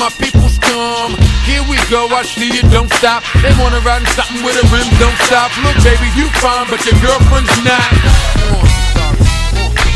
my peoples come. Here we go, I see you don't stop. They wanna ride in something with a rim, don't stop. Look, baby, you fine, but your girlfriend's not.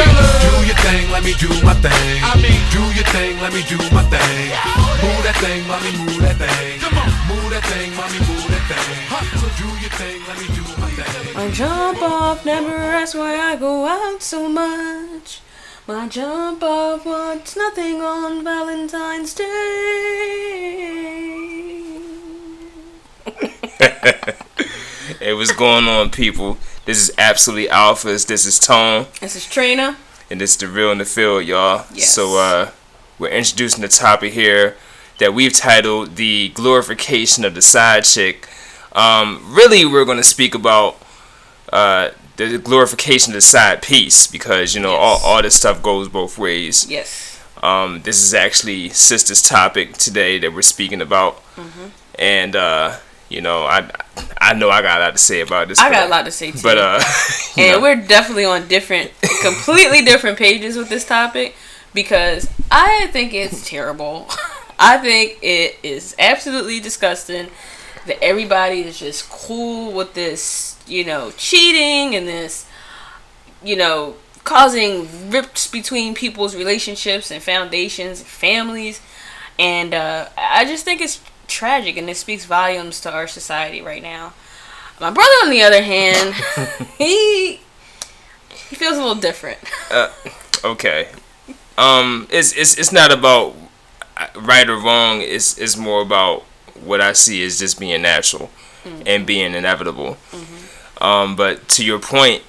Do your thing, let me do my thing. I mean, do your thing, let me do my thing. Move that thing, mommy, move that thing. Come on, move that thing, mommy, move that thing. So Do your thing, let me do my thing. My jump off never asks why I go out so much. My jump off wants nothing on Valentine's Day. Hey, what's going on, people? This is absolutely alphas. This is Tone, This is Trina. and this is the real in the field, y'all. Yes. So, uh, we're introducing the topic here that we've titled "The Glorification of the Side Chick." Um, really, we're going to speak about uh, the glorification of the side piece because you know all, all this stuff goes both ways. Yes. Um, this is actually sister's topic today that we're speaking about, Mm-hmm. and uh, you know, I I know I got a lot to say about this. I got a lot to say too. but uh, and know, we're definitely on different, completely different pages with this topic because I think it's terrible. I think it is absolutely disgusting that everybody is just cool with this, you know, cheating and this, you know, causing rips between people's relationships and foundations, and families. And uh, I just think it's tragic and it speaks volumes to our society right now. My brother, on the other hand, he he feels a little different. Uh, okay. Um, it's it's it's not about uh, right or wrong. It's it's more about what I see as just being natural and being inevitable. Um, but to your point,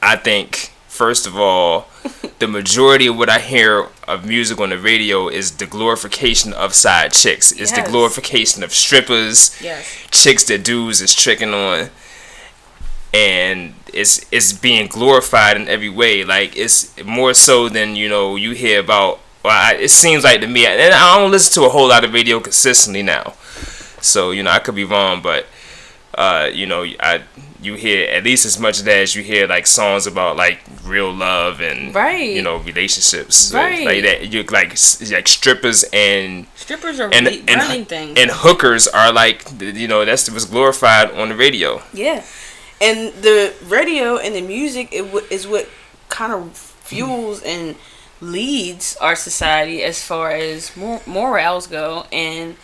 I think first of all, the majority of what I hear of music on the radio is the glorification of side chicks. It's the glorification of strippers. Yes. chicks that dudes is tricking on and it's it's being glorified in every way like it's more so than you know you hear about well I, it seems like to me and i don't listen to a whole lot of radio consistently now so you know i could be wrong but uh you know i you hear at least as much of that as you hear like songs about like real love and Right. you know relationships Right. like that you like like strippers and Strippers are and and, running things. and hookers are like you know that's was glorified on the radio yeah, and the radio and the music it w- is what kind of fuels and leads our society as far as mor- morals go, and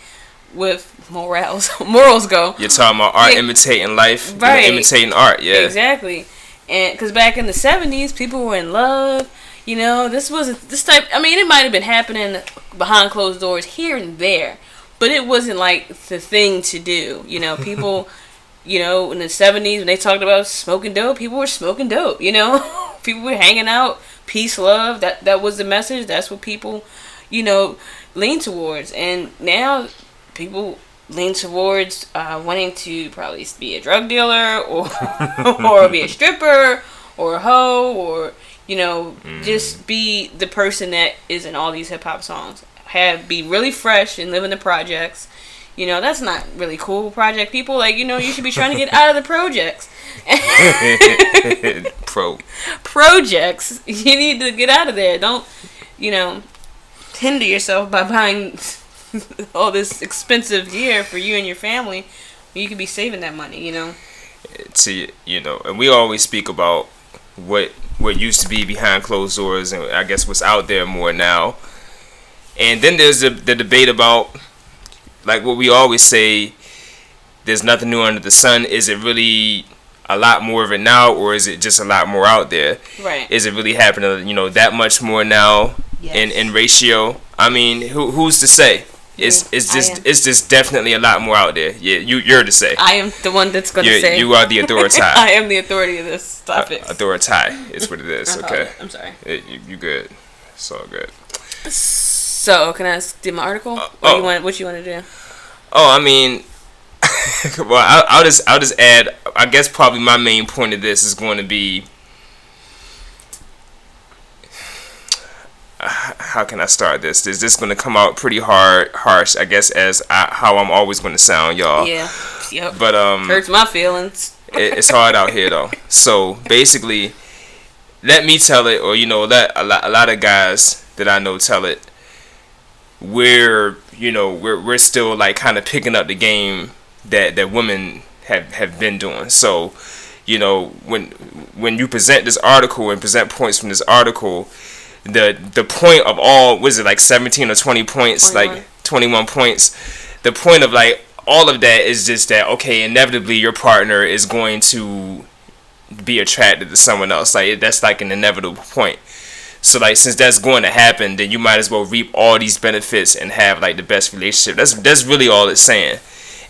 with morals morals go. You're talking about art Yeah. imitating life, Right. imitating art. Yeah, Exactly. And because back in the 70s, people were in love. You know, this wasn't this type. I mean, it might have been happening behind closed doors here and there, but it wasn't like the thing to do. You know, people, you know, in the 70s, when they talked about smoking dope, people were smoking dope. You know, people were hanging out, peace, love. That, that was the message. That's what people, you know, lean towards. And now people lean towards uh, wanting to probably be a drug dealer or or be a stripper or a hoe or you know just be the person that is in all these hip hop songs. Have be really fresh and live in the projects. You know that's not really cool. Project people like you know you should be trying to get out of the projects. pro. projects you need to get out of there. Don't you know hinder yourself by buying all this expensive gear for you and your family. You could be saving that money. You know. To you know, and we always speak about what what used to be behind closed doors, and I guess what's out there more now. And then there's the, the debate about, like what we always say, there's nothing new under the sun. Is it really a lot more of it now, or is it just a lot more out there? Right. Is it really happening? You know, that much more now in in ratio? I mean, who who's to say? It's it's just it's just definitely a lot more out there. Yeah, you you're to say. I am the one that's going to You're, say. you are the authority. I am the authority of this topic. authority is what it is. Uh-huh. Okay, I'm sorry. It- you, you good. It's all good. So, can I do my article? what oh. you want? What you want to do? Oh, I mean, well, I'll, I'll just I'll just add. I guess probably my main point of this is going to be how can I start this? Is this going to come out pretty hard, harsh? I guess as I, how I'm always going to sound, y'all. Yeah. Yep. But um, hurts my feelings. it, it's hard out here though. So basically, let me tell it, or you know, let a lot, a lot of guys that I know tell it. We're you know we're we're still like kind of picking up the game that that women have have been doing. So you know when when you present this article and present points from this article the the point of all was it like 17 or 20 points 21. like 21 points? The point of like all of that is just that okay inevitably your partner is going to be attracted to someone else. Like that's like an inevitable point. So like since that's going to happen then you might as well reap all these benefits and have like the best relationship. That's that's really all it's saying.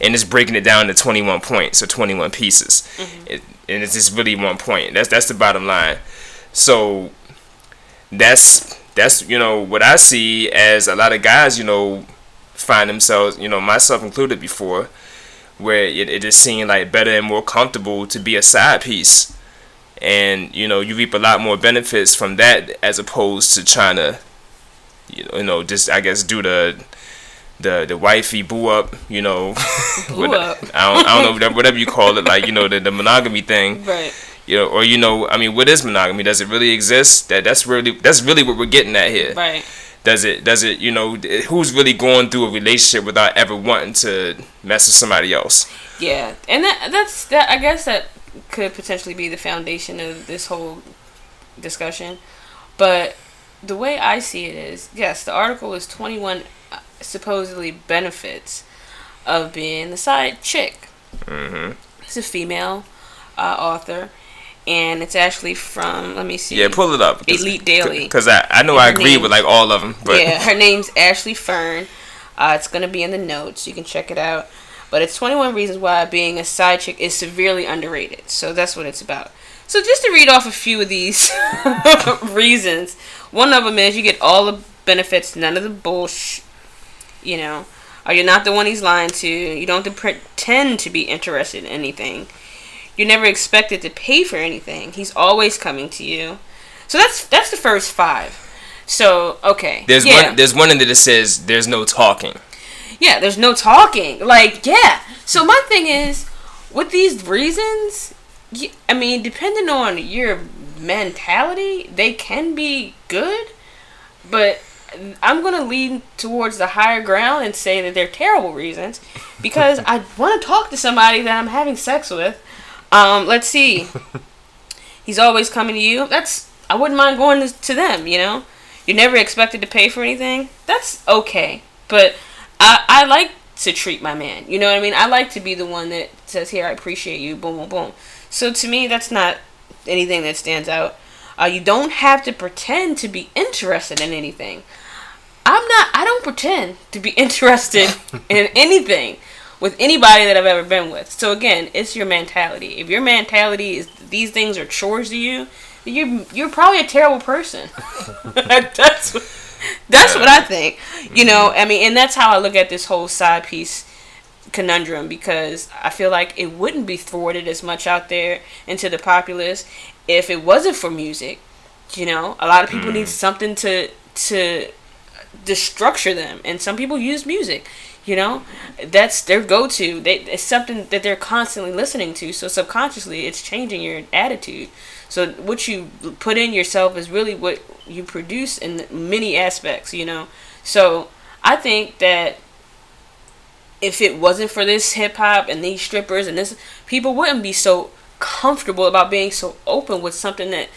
And it's breaking it down to 21 points or 21 pieces. Mm-hmm. it, and it's just really one point. That's that's the bottom line. So that's that's you know what I see as a lot of guys you know find themselves you know myself included before where it, it just seemed like better and more comfortable to be a side piece and you know you reap a lot more benefits from that as opposed to trying to you know just I guess do the the the wifey boo up, you know, boo up. I don't I don't know whatever you call it, like you know the, the monogamy thing, right? You know, or you know, I mean, what is monogamy? Does it really exist? That that's really that's really what we're getting at here. Right. Does it does it you know who's really going through a relationship without ever wanting to mess with somebody else? Yeah, and that that's that. I guess that could potentially be the foundation of this whole discussion, but the way I see it is, yes, the article is twenty one uh, supposedly benefits of being the side chick. Mm-hmm. It's a female uh, author and it's actually from let me see. Yeah, pull it up. Elite Daily. Because I, I know I agree name, with like all of them. But yeah, her name's Ashley Fern. Uh, it's gonna be in the notes. You can check it out. But it's 21 reasons why being a side chick is severely underrated. So that's what it's about. So just to read off a few of these reasons, one of them is you get all the benefits, none of the bullshit. You know, or you're not the one he's lying to. You don't have to pretend to be interested in anything. You're never expected to pay for anything. He's always coming to you. So that's that's the first five. So okay. There's yeah. one there's one in there that says there's no talking. Yeah, there's no talking. Like yeah. So my thing is with these reasons, I mean, depending on your mentality, they can be good, but I'm gonna lean towards the higher ground and say that they're terrible reasons because I want to talk to somebody that I'm having sex with um, let's see. He's always coming to you. That's I wouldn't mind going to, them. You know, you're never expected to pay for anything. That's okay. But I I like to treat my man. You know what I mean? I like to be the one that says, "Here, I appreciate you." Boom, boom, boom. So to me, that's not anything that stands out. Uh, you don't have to pretend to be interested in anything. I'm not. I don't pretend to be interested in anything with anybody that I've ever been with. So again, it's your mentality. If your mentality is these things are chores to you, you you're probably a terrible person. that's what, that's what I think. You know, I mean, and that's how I look at this whole side piece conundrum because I feel like it wouldn't be thwarted as much out there into the populace if it wasn't for music. You know, a lot of people mm. need something to to to structure them, and some people use music. You know, that's their go-to. They, it's something that they're constantly listening to. So subconsciously, it's changing your attitude. So what you put in yourself is really what you produce in many aspects. You know, so I think that if it wasn't for this hip hop and these strippers and this, people wouldn't be so comfortable about being so open with something that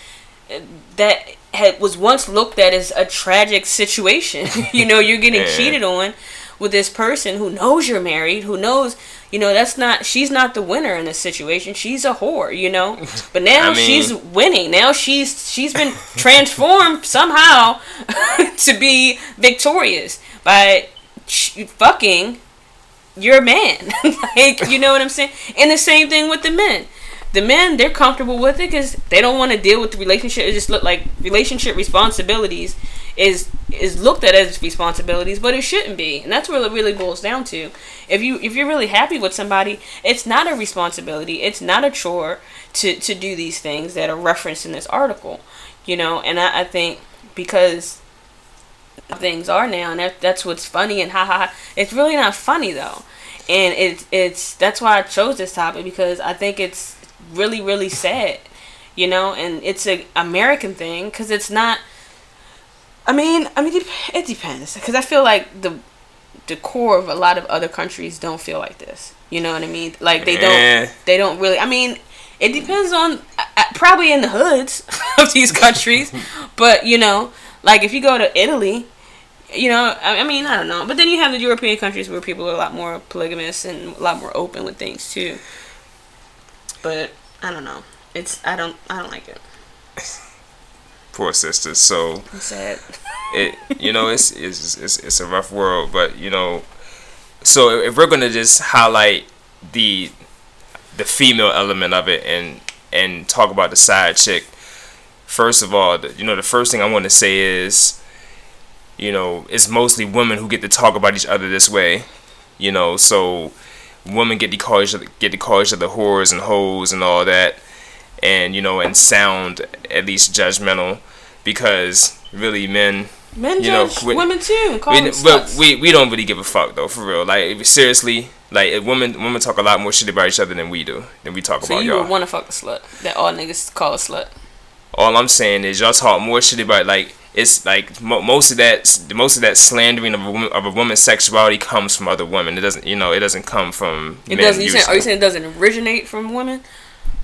that had was once looked at as a tragic situation. you know, you're getting cheated on with this person who knows you're married, who knows, you know, that's not she's not the winner in this situation. She's a whore, you know. But now I mean, she's winning. Now she's she's been transformed somehow to be victorious by fucking your man. like, you know what I'm saying? And the same thing with the men. The men, they're comfortable with it because they don't want to deal with the relationship. It just look like relationship responsibilities is is looked at as responsibilities, but it shouldn't be, and that's what it really boils down to. If you if you're really happy with somebody, it's not a responsibility, it's not a chore to to do these things that are referenced in this article, you know. And I, I think because things are now, and that, that's what's funny and ha ha. It's really not funny though, and it's it's that's why I chose this topic because I think it's really really sad, you know, and it's a American thing because it's not. I mean, I mean, it depends because I feel like the the core of a lot of other countries don't feel like this. You know what I mean? Like they don't they don't really. I mean, it depends on uh, probably in the hoods of these countries, but you know, like if you go to Italy, you know, I, I mean, I don't know, but then you have the European countries where people are a lot more polygamous and a lot more open with things too. But I don't know. It's I don't I don't like it. Poor sisters. So it you know it's, it's it's it's a rough world but you know so if we're gonna just highlight the the female element of it and and talk about the side chick first of all the, you know the first thing i want to say is you know it's mostly women who get to talk about each other this way you know so women get to call each other get to call each other whores and hoes and all that and you know and sound at least judgmental because really men Men You know, we- women too. we, but we we don't really give a fuck though for real like seriously like women women talk a lot more shit about each other than we do than we talk so about you y'all would want to fuck a slut that all niggas call a slut. all i'm saying is y'all talk more shit about like it's like mo- most of that most of that slandering of a woman of a woman's sexuality comes from other women it doesn't you know it doesn't come from It men doesn't. You saying, are you saying it doesn't originate from women,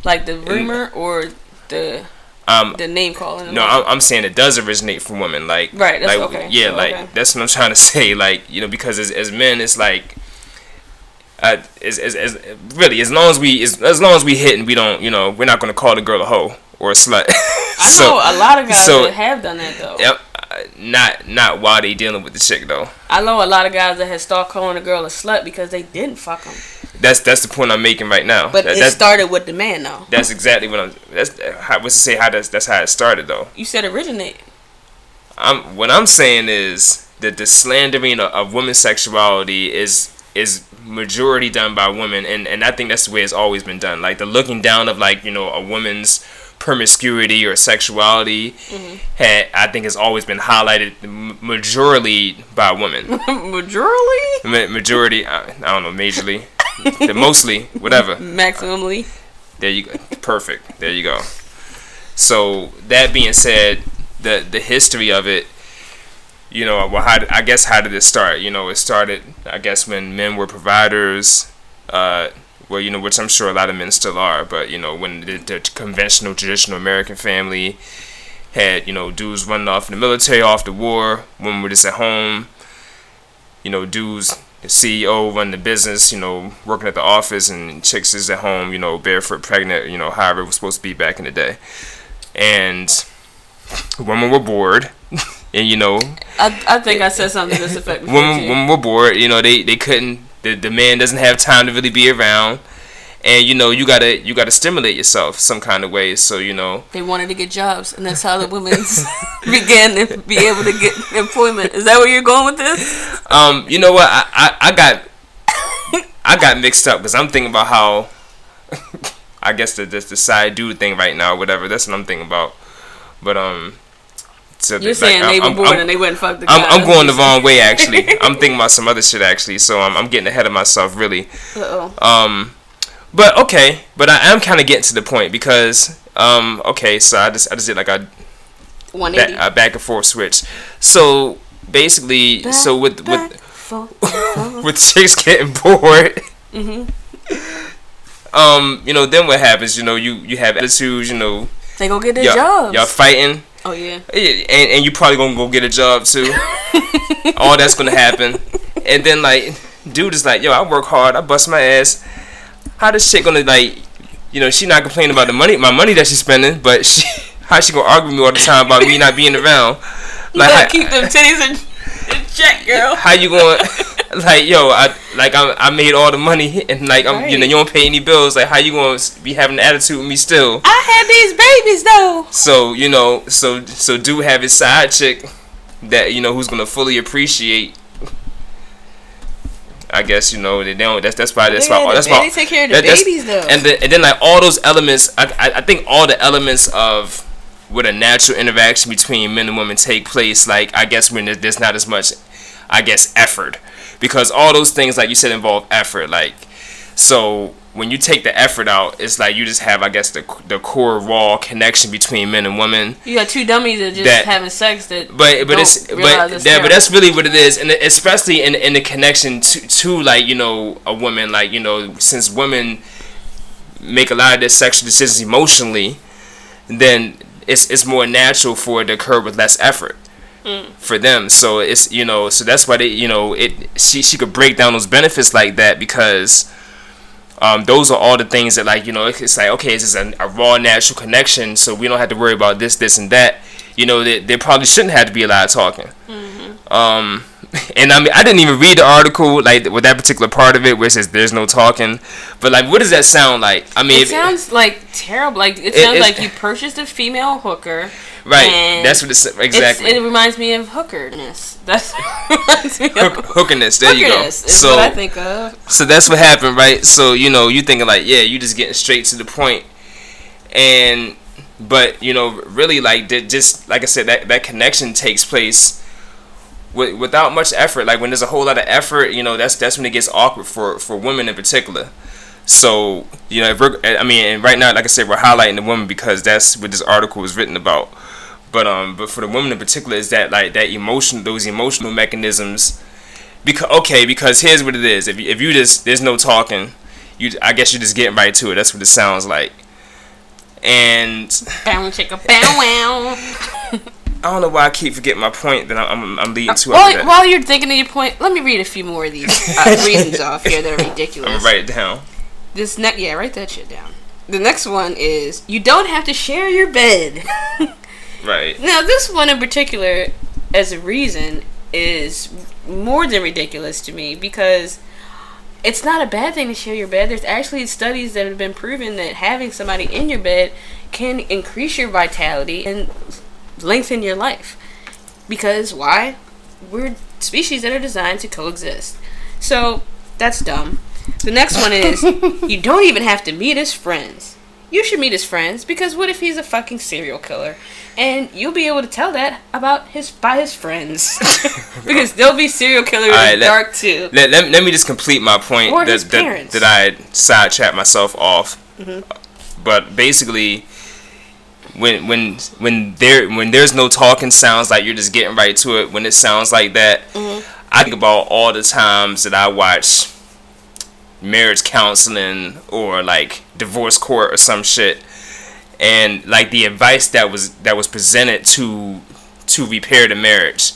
like the rumor or the um the name calling? No, I'm, I'm saying it does originate from women. Like, Right, that's like, okay. Yeah, Oh, like that's what I'm trying to say. Like, you know, because as, as men, it's like, uh, as, as, as really as long as we as, as long as we hit and we don't, you know, we're not gonna call the girl a hoe or a slut. I know a lot of guys so- that have done that though. Yep. Not not while they dealing with the chick though. I know a lot of guys that have started calling a girl a slut because they didn't fuck them. That's that's the point I'm making right now. But That- it started with the man though. that's exactly what I'm. That's how, what's to say how that's that's how it started though. You said originate. I'm what I'm saying is that the slandering of, of women's sexuality is is majority done by women, and and I think that's the way it's always been done. Like the looking down of like you know a woman's promiscuity or sexuality had I think has always been highlighted majorly by women. Majorly, Ma- majority, I, I don't know, majorly, the mostly, whatever. maximally. There you go. Perfect. There you go. So that being said, the the history of it, you know, well, how I guess how did it start? You know, it started, I guess, when men were providers. Uh, well, you know, which I'm sure a lot of men still are, but you know, when the, the conventional, traditional American family had, you know, dudes running off in the military, off the war, women were just at home. You know, dudes, the CEO running the business, you know, working at the office, and chicks is at home, you know, barefoot, pregnant, you know, however it was supposed to be back in the day. And women were bored, and you know, I, I think I said something to this effect. women, women were bored. You know, they they couldn't. The, the man doesn't have time to really be around, and you know, you gotta you gotta stimulate yourself some kind of way. So you know, They wanted to get jobs, and that's how the women began to be able to get employment. Is that where you're going with this? um, you know what? I I, I got I got mixed up because I'm thinking about how. I guess the, the the side dude thing right now, whatever. That's what I'm thinking about. But um, so You're like, saying they I'm- were born I'm- and they wouldn't fuck the I'm, guy. I'm going the wrong way actually. I'm thinking about some other shit actually, so I'm, I'm getting ahead of myself really. Uh-oh. Um, but okay, but I am kind of getting to the point because um, okay, so I just I just did like a, 180. back, a back and forth switch. So basically, so with Back, with forth, with chicks getting bored. Um, you know, then what happens? You know, you you have attitudes. You know, they go get their y'all, jobs. y'all fighting. Oh yeah. Yeah, and, and you probably gonna go get a job too. All that's gonna happen, and then like, dude is like, yo, I work hard, I bust my ass. How this shit gonna like, you know, she not complaining about the money, my money that she's spending, but she, how she gonna argue with me all the time about me not being around? You Like, gotta keep them titties in check, girl. how you going? Like, yo, I like I, I made all the money, and like I'm, you know, you don't pay any bills. Like, how you gonna be having an attitude with me still? I had these babies though. So you know, so so do have his side chick that you know who's gonna fully appreciate. I guess you know they don't. That's that's why that's why that's why they take care of the that- babies, though. And then and then like all those elements. I, I I think all the elements of what a natural interaction between men and women take place. Like I guess when there's not as much, I guess effort, because all those things like you said involve effort. Like so when you take the effort out, it's like you just have I guess the the core raw connection between men and women. You got two dummies that just That- having sex that But but it's but that, but that's really what it is, and especially in in the connection to to like you know a woman like you know since women make a lot of their sexual decisions emotionally, then it's it's more natural for it to occur with less effort for them. So it's you know so that's why they you know it she she could break down those benefits like that because. Um, those are all the things that like you know it's like okay this is a, a raw natural connection so we don't have to worry about this this and that you know there, there probably shouldn't have to be a lot of talking um and I mean I didn't even read the article like with that particular part of it where it says there's no talking but like what does that sound like I mean It sounds like terrible. Like it, It- sounds it's- like you purchased a female hooker. right that's what it's it's- exactly it reminds me of hookerness. That's what reminds me of. Hookerness there you go is so what I think of. So that's what happened, right? So you know, you thinking like, yeah, you just getting straight to the point, and but you know, really like that just like I said, that that connection takes place with, without much effort. Like when there's a whole lot of effort, you know, that's that's when it gets awkward for for women in particular. So you know, if we're, I mean, and right now, like I said, we're highlighting the women because that's what this article was written about. But um, but for the women in particular, is that like that emotion, those emotional mechanisms because okay, because here's what it is. If you, if you just there's no talking, you I guess you're just getting right to it. That's what it sounds like. And Bow chicka bow wow. I don't know why I keep forgetting my point that I'm I'm, leading to. While, while you're thinking of your point, let me read a few more of these uh, reasons off here that are ridiculous. I'm write it down. This next, yeah, write that shit down. The next one is you don't have to share your bed. Right. Now, this one in particular, as a reason, is more than ridiculous to me because it's not a bad thing to share your bed. There's actually studies that have been proven that having somebody in your bed can increase your vitality and lengthen your life. Because why? We're species that are designed to coexist. So, that's dumb. The next one is you don't even have to meet as friends. You should meet his friends because what if he's a fucking serial killer? And you'll be able to tell that about his by his friends because they'll be serial killers in the dark too. Let, let, let me just complete my point Or that, his that, parents. that I sidetracked myself off. Mm-hmm. But basically, when when when there when there's no talking, sounds like you're just getting right to it. When it sounds like that, mm-hmm. I think about all the times that I watch marriage counseling or like divorce court or some shit, and like the advice that was that was presented to to repair the marriage,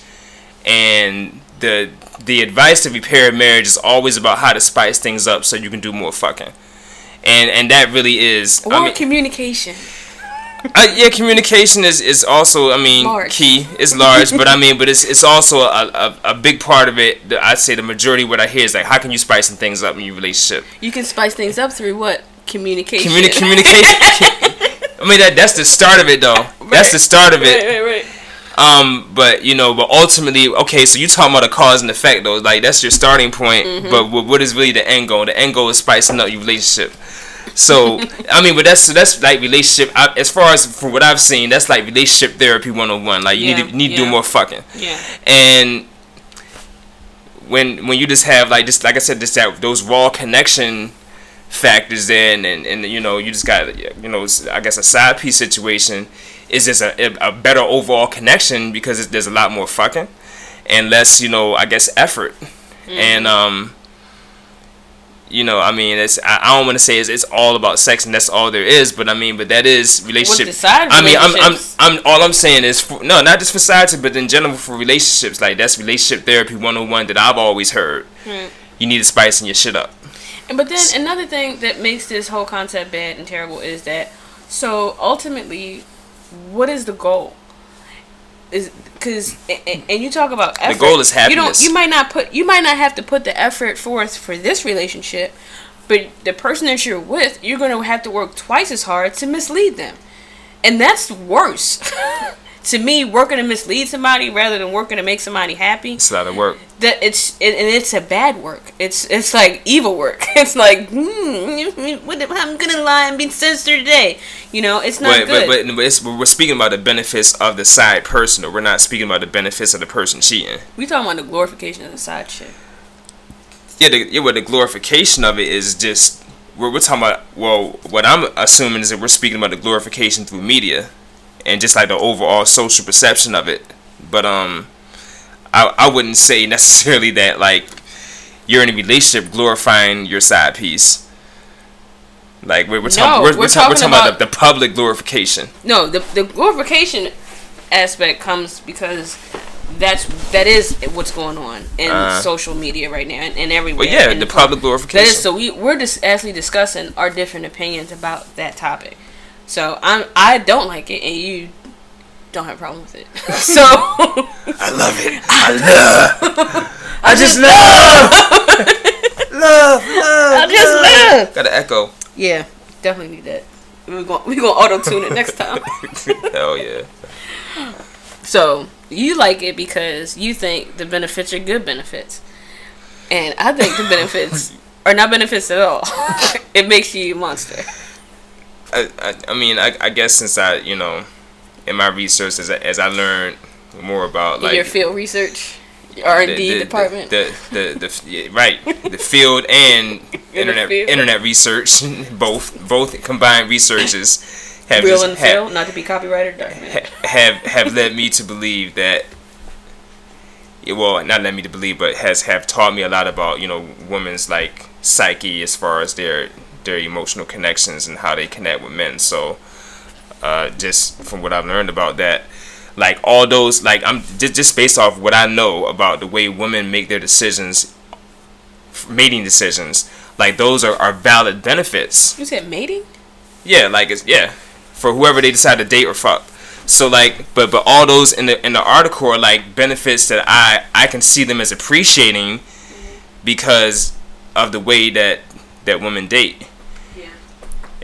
and the the advice to repair a marriage is always about how to spice things up so you can do more fucking, and and that really is. Or I mean, communication. uh, yeah, communication is, is also I mean Large. key. is large, but I mean, but it's it's also a, a, a big part of it. that I'd say the majority of what I hear is like, how can you spice some things up in your relationship? You can spice things up through what? Communication. Communi- communication. I mean that that's the start of it though. That's the start of it. right, right. right. Um, but you know, but ultimately, okay, so you talking about a cause and effect though. Like that's your starting point. Mm-hmm. But what, what is really the end goal? The end goal is spicing up your relationship. So I mean, but that's that's like relationship. I, as far as from what I've seen, that's like relationship therapy one on one. Like you Yeah, need to need to do more fucking. Yeah. And when when you just have like just like I said, just that those raw connection factors in, and and you know you just got you know I guess a side piece situation is just a a better overall connection because there's a lot more fucking and less you know I guess effort and um you know I mean it's I, I don't want to say it's, it's all about sex and that's all there is but I mean but that is relationship the side I mean I'm, I'm I'm all I'm saying is for, no not just for society but in general for relationships like that's relationship therapy 101 that I've always heard Right. you need to spice in your shit up And- But then another thing that makes this whole concept bad and terrible is that so ultimately, what is the goal? Is because and, and you talk about effort. goal is You don't. happiness. You might not put. You might not have to put the effort forth for this relationship, but the person that you're with, you're going to have to work twice as hard to mislead them, and that's worse. to me, working to mislead somebody rather than working to make somebody happy. It's not a work. That it's it, and it's a bad work. It's it's like evil work. It's like hmm, what I'm gonna lie and be censored today. You know, it's not But good. but, but it's, we're speaking about the benefits of the side person, or we're not speaking about the benefits of the person cheating. we talking about the glorification of the side chick. Yeah, the, yeah. Well, the glorification of it is just we're, we're talking about. Well, what I'm assuming is that we're speaking about the glorification through media, and just like the overall social perception of it. But um, I I wouldn't say necessarily that like you're in a relationship glorifying your side piece. Like we're, we're, talking, No, we're, we're, we're talk- talking talking about, about- the, the public glorification. No, the the glorification aspect comes because that's that is what's going on in Uh. social media right now and, and everywhere. But yeah, in the pub- public glorification. That is so we we're just actually discussing our different opinions about that topic. So I'm I don't like it and you don't have a problem with it. so I love it. I love. I just love. love. Love. I just live. Got an echo. Yeah, definitely need that. We're going we're gonna auto tune it next time. Hell yeah. So you like it because you think the benefits are good benefits, and I think the benefits are not benefits at all. it makes you a monster. I, I, I mean, I, I guess since I, you know, in my research, as I, as I learned more about like your field research, R and D department. the the, the, the yeah, right, the field and internet field. internet research, both both combined researches have Real just- and have, field, not to be copyrighted ha- have have led me to believe that yeah, well not led me to believe but has have taught me a lot about you know women's like psyche as far as their their emotional connections and how they connect with men so uh, just from what I've learned about that like all those like I'm just, just based off what I know about the way women make their decisions mating decisions like those are, are valid benefits You said mating? yeah, like it's yeah, for whoever they decide to date or fuck. So like, but but all those in the in the article are like benefits that I I can see them as appreciating because of the way that that women date.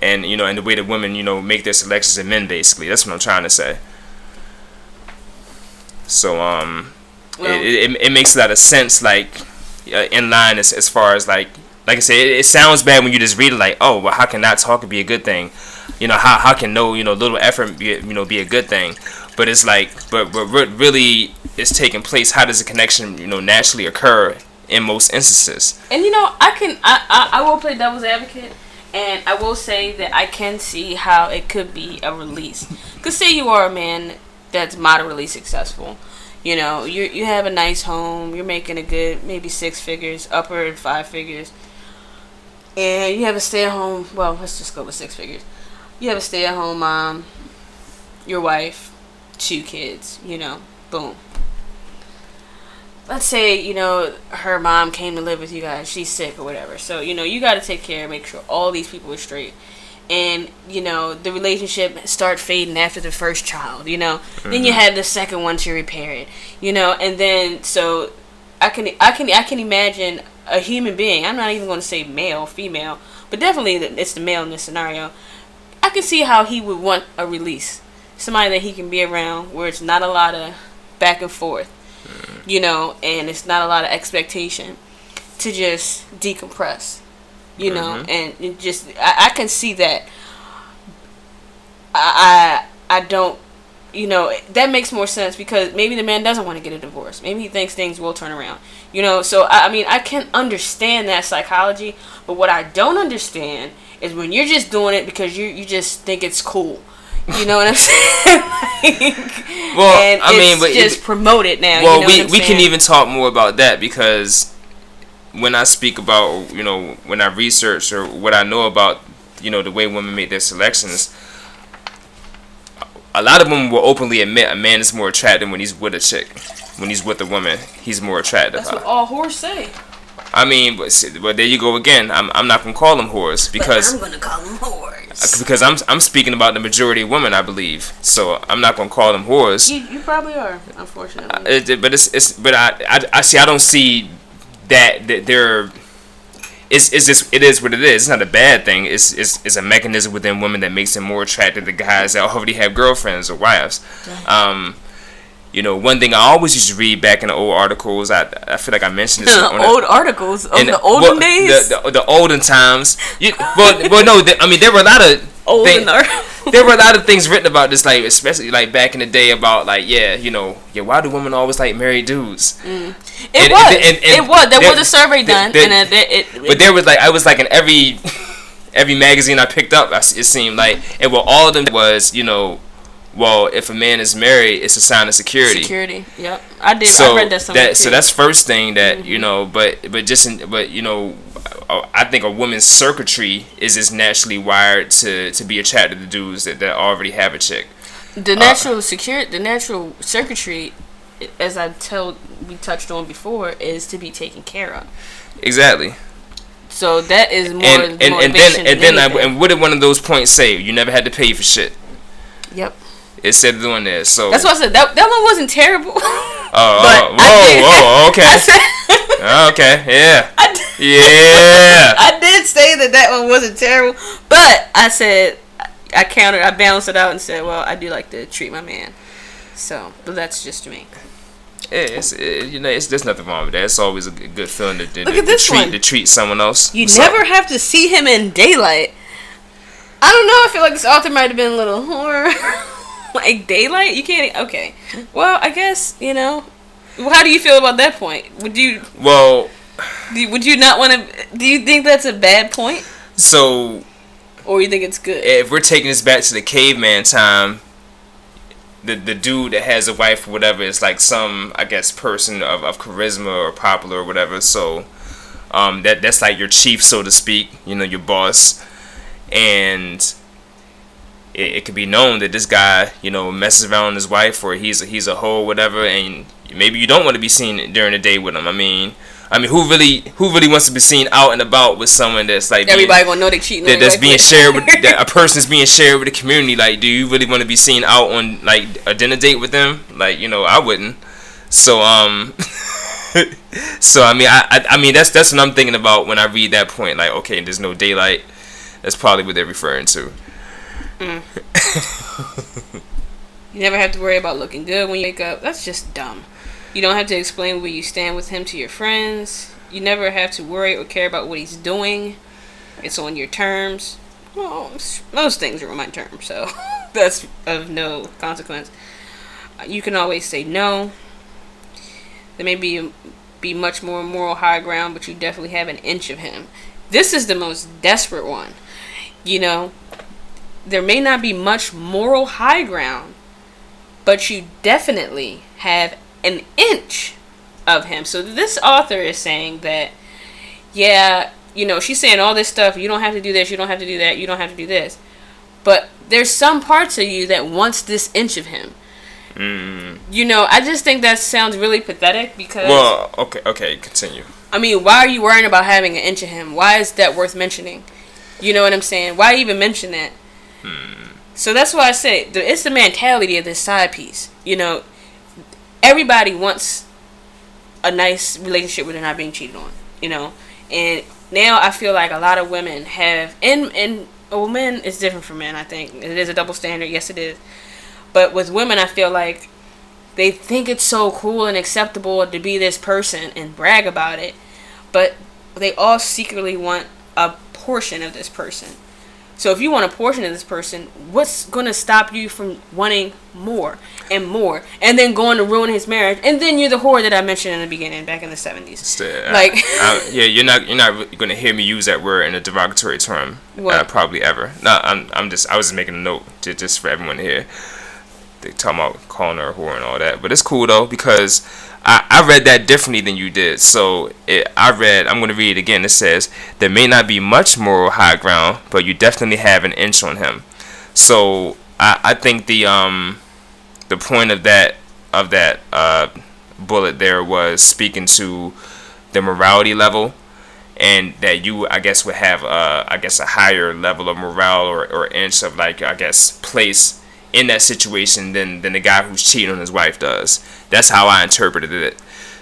And you know and the way that women you know make their selections of men basically. That's what I'm trying to say. So um, Well- it, it it makes a lot of sense like uh, in line as as far as like like I said, it, it sounds bad when you just read it like, oh, well, how can not talk be a good thing? You know, how, how can no, you know, little effort be, you know, be a good thing? But it's like, but, but what really is taking place, how does a connection, you know, naturally occur in most instances? And you know, I can I, I, I will play devil's advocate and I will say that I can see how it could be a release. Cause say you are a man that's moderately successful. You know, you you have a nice home, you're making a good maybe six figures, upper five figures. And you have a stay at home well, let's just go with six figures. You have a stay at home mom, your wife, two kids, you know, boom let's say you know her mom came to live with you guys she's sick or whatever. So you know you got to take care make sure all these people are straight. And you know the relationship start fading after the first child you know? Then you mm-hmm. had the second one to repair it you know? And then so i can i can i can imagine a human being i'm not even going to say male female but definitely it's the male in this scenario. I can see how he would want a release. Somebody that he can be around where it's not a lot of back and forth you know, and it's not a lot of expectation to just decompress, you know, mm-hmm. and just I, I can see that. I, I I don't, you know, that makes more sense because maybe the man doesn't want to get a divorce. Maybe he thinks things will turn around, you know. So I, I mean, I can understand that psychology, but what I don't understand is when you're just doing it because you you just think it's cool. You know what I'm saying? like, Well, and I mean, it's but just promoted now. well, you know we what I'm we can even talk more about that because when I speak about you know when I research or what I know about you know the way women make their selections, a lot of women will openly admit a man is more attractive when he's with a chick. When he's with a woman, he's more attractive. That's what all whores say. I mean, but, but there you go again. I'm, I'm not gonna call them whores because gonna call them whores. because I'm I'm speaking about the majority of women, I believe. So I'm not gonna call them whores. You, you probably are, unfortunately. It, it- but it's, it's but I, I I see I don't see that that they're it's, it's just it is what it is. It's not a bad thing. It's, it's it's a mechanism within women that makes them more attracted to guys that already have girlfriends or wives. Um, you know, one thing I always used to read back in the old articles. I, I feel like I mentioned this old articles of the olden well, days. the, the, the olden times. You, well, well, no, the, I mean there were a lot of olden thing- there were a lot of things written about this, like especially like back in the day about like yeah, you know, yeah, why do women always like marry dudes? Mm. It And- was. and- and- it was. There there- was a survey done, there- and it, it, it, But there was like I was like in every every magazine I picked up, it seemed like, and well, all of them was you know, well, if a man is married, it's a sign of security. security. Yep, I did. so I read that somewhere that so that's first thing that Mm-hmm. you know but but just in, but you know uh, I think a woman's circuitry is just naturally wired to to be attracted to dudes that, that already have a chick the natural secure the natural circuitry as i told we touched on before is to be taken care of exactly so that is more and and, and then and then I, and what did one of those points say you never had to pay for shit yep it said doing there so that's what i said that, that one wasn't terrible oh, oh, did- whoa, whoa okay said oh, okay yeah I did, yeah I did say that that one wasn't terrible but i said i counted i balanced it out and said well i do like to treat my man so but that's just me it's, it, you know, it's there's nothing wrong with that. It's always a good feeling to, to, Look to at this treat one. to treat someone else. You So- never have to see him in daylight. I don't know. I feel like this author might have been a little horror. like daylight, you can't. Okay. Well, I guess you know. Well, how do you feel about that point? Would you? Well, do- Would you not want to? Do you think that's a bad point, so or you think it's good? if we're taking this back to the caveman time, the the dude that has a wife or whatever is like some I guess person of, of charisma or popular or whatever. So um, that that's like your chief, so to speak. You know, your boss, and it, it could be known that this guy, you know, messes around with his wife or he's a, he's a hoe, whatever, and maybe you don't want to be seen during the day with him. I mean. I mean, who really, who really wants to be seen out and about with someone that's like being- Everybody gonna know they cheating. that, that's being shared with that a person's being shared with the community like do you really want to be seen out on like a dinner date with them like you know i wouldn't so um so i mean I, I i mean that's that's what i'm thinking about when i read that point like okay there's no daylight that's probably what they're referring to Mm. You never have to worry about looking good when you wake up. That's just dumb. You don't have to explain where you stand with him to your friends. You never have to worry or care about what he's doing. It's on your terms. Well, most things are on my terms, so that's of no consequence. You can always say no. There may be be much more moral high ground, but you definitely have an inch of him. This is the most desperate one. You know, there may not be much moral high ground, but you definitely have an inch of him. So this author is saying that, yeah, you know, she's saying all this stuff. You don't have to do this. You don't have to do that. You don't have to do this. But there's some parts of you that wants this inch of him. Mm. You know, I just think that sounds really pathetic because well okay okay continue I mean, why are you worrying about having an inch of him? Why is that worth mentioning? You know what I'm saying? Why even mention that? So that's why I say it's the mentality of this side piece. You know, everybody wants a nice relationship where they're not being cheated on. You know, and now I feel like a lot of women have, and and well, men is different from men. I think it is a double standard. Yes, it is. But with women, I feel like they think it's so cool and acceptable to be this person and brag about it, but they all secretly want a portion of this person. So if you want a portion of this person, what's going to stop you from wanting more and more and then going to ruin his marriage? And then you're the whore that I mentioned in the beginning back in the 70s. Still, Like- I- I- yeah, you're not you're not going to hear me use that word in a derogatory term. Uh, probably ever. No, I'm I'm just I was just making a note to, just for everyone here. They talking about calling her a whore and all that, but it's cool though because I, I read that differently than you did. So it, I read I'm going to read it again. It says there may not be much moral high ground, but you definitely have an inch on him. So I, I think the um the point of that of that uh, bullet there was speaking to the morality level and that you I guess would have uh, I guess a higher level of morale or, or inch of like I guess place in that situation than than the guy who's cheating on his wife does. That's how I interpreted it.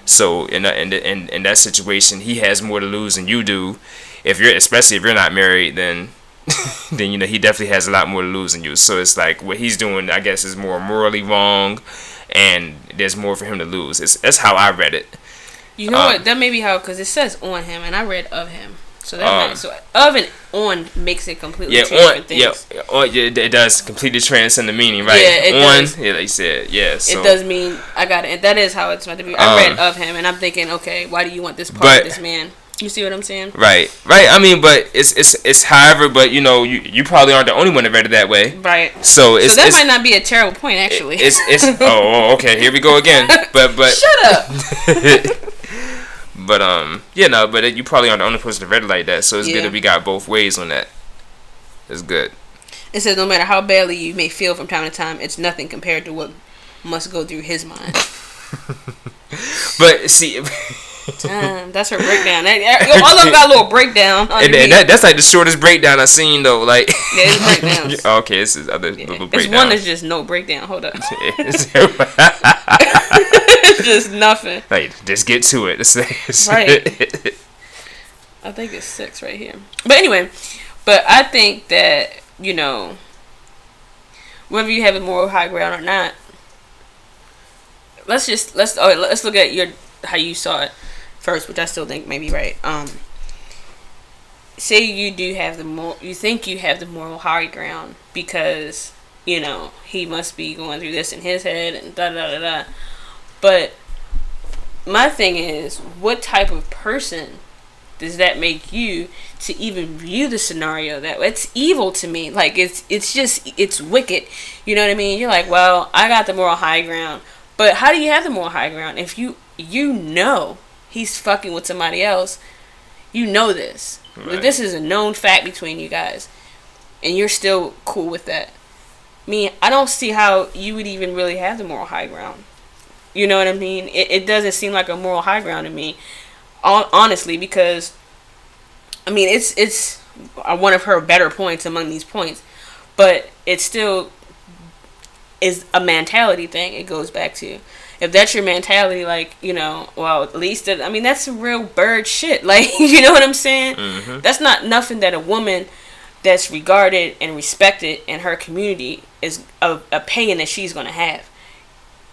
So in that- in the- in, in that situation, he has more to lose than you do. if you're especially if you're not married, then then you know he definitely has a lot more to lose than you. So it's like what he's doing, I guess, is more morally wrong, and there's more for him to lose. It's that's how I read it. You know Um, what? That may be how because it says on him, and I read of him. So that Um, so of and on makes it completely Yeah, on different yeah, on, yeah, it does completely transcend the meaning, right? Yeah, it on, does. yeah, like you said, yeah. So, it does mean I got it. That is how it's meant to be. I Um, read of him, and I'm thinking, okay, why do you want this part But- of this man? You see what I'm saying? Right, right. I mean, but it's it's it's however, but you know, you you probably aren't the only one that read it that way. Right. So it's so that it's, might not be a terrible point, actually. it's it's oh, oh okay here we go again. But but Shut up. but um yeah no but you probably aren't the only person to read it like that. So it's Yeah. good that we got both ways on that. It's good. It says no matter how badly you may feel from time to time, it's nothing compared to what must go through his mind. But see, Damn, that's her breakdown. That, all of them got a little breakdown. and, and that, that's like the shortest breakdown I've seen though. Like Yeah, it's okay, this is other Yeah. little There's breakdown. one that's just no breakdown. Hold up. Just nothing. like just get to it. It's, it's- Right. I think it's six right here. But anyway, but I think that, you know, whether you have a moral high ground or not, let's just let's oh, let's look at your how you saw it first, which I still think may be right. Um say you do have the more you think you have the moral high ground because, you know, he must be going through this in his head and da da da da. But my thing is, what type of person does that make you to even view the scenario that it's evil to me? Like it's it's just it's wicked. You know what I mean? You're like, well, I got the moral high ground, but how do you have the moral high ground if you you know he's fucking with somebody else? You know this. Right. This is a known fact between you guys, and you're still cool with that. I mean, I don't see how you would even really have the moral high ground. You know what I mean? It, it doesn't seem like a moral high ground to me, honestly, because I mean it's it's one of her better points among these points, but it still is a mentality thing. It goes back to if that's your mentality, like you know, well at least that, I mean that's real bird shit. Like you know what I'm saying? Mhm. That's not nothing that a woman that's regarded and respected in her community is a pain that she's gonna have.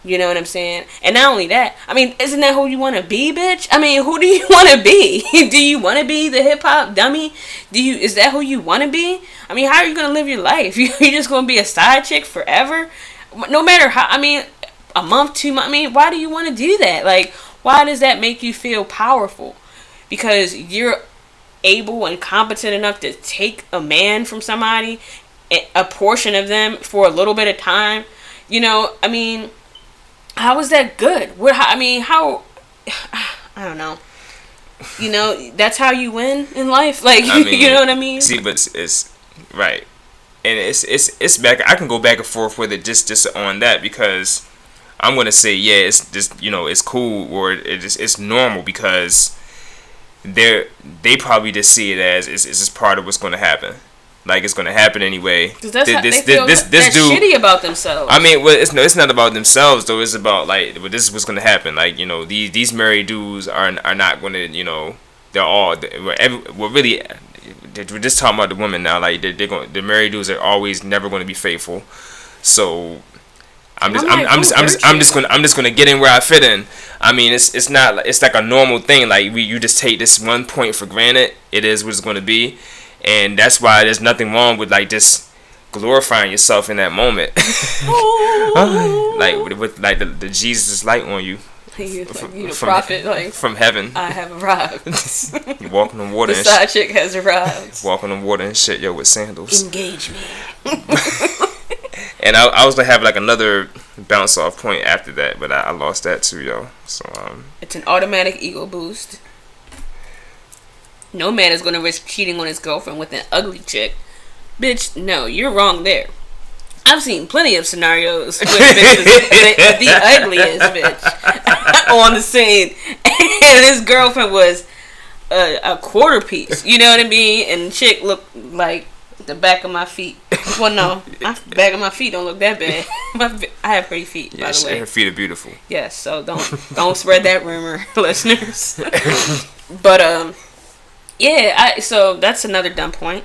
You know what I'm saying? And not only that, I mean, isn't that who you want to be, bitch? I mean, who do you want to be? do you want to be the hip hop dummy? Do you is that who you want to be? I mean, how are you gonna live your life? You're just gonna be a side chick forever? No matter how. I mean, a month, two months. I mean, why do you want to do that? Like, why does that make you feel powerful? Because you're able and competent enough to take a man from somebody, a a portion of them for a little bit of time. You know, I mean, how is that good? What? How, I mean, how? I don't know. You know, that's how you win in life. Like, I mean, you know what I mean? See, but it's, it's right, and it's it's it's back. I can go back and forth with it just just on that because I'm gonna say yeah, it's just you know it's cool or it is it's normal because they're they probably just see it as it's, it's just part of what's gonna happen. Like it's gonna happen anyway. That's Th- how this they feel this this that's dude. shitty about themselves. I mean, well, it's no, it's not about themselves though. It's about like, well, this is what's gonna happen. Like, you know, these these married dudes are are not gonna, you know, they're all we're, every, we're really we're just talking about the women now. Like, they're, they're going, the married dudes are always never going to be faithful. So, I'm just, I'm I'm, like, I'm, just, I'm just, I'm just gonna, I'm just gonna get in where I fit in. I mean, it's, it's not, like- it's like a normal thing. Like, we, you just take this one point for granted. It is what it's gonna be, and that's why there's nothing wrong with like just glorifying yourself in that moment. like with, with like the, the Jesus light on you you, like, you the from- prophet, like from heaven. I have arrived. You walking on water the and side shit. chick has arrived. Walking on water and shit, yo, with sandals. Engage me. And I, I was gonna have like another bounce off point after that, but I, I lost that too, yo. So um, It's an automatic ego boost. No man is going to risk cheating on his girlfriend with an ugly chick. Bitch, no, you're wrong there. I've seen plenty of scenarios with the, the ugliest bitch on the scene, and his girlfriend was a, a quarter piece. You know what I mean? And chick looked like the back of my feet. Well, no, my back of my feet don't look that bad. My, I have pretty feet, yeah, by the way. her feet are beautiful. Yes, so don't don't spread that rumor, listeners. but um, Yeah, I so that's another dumb point.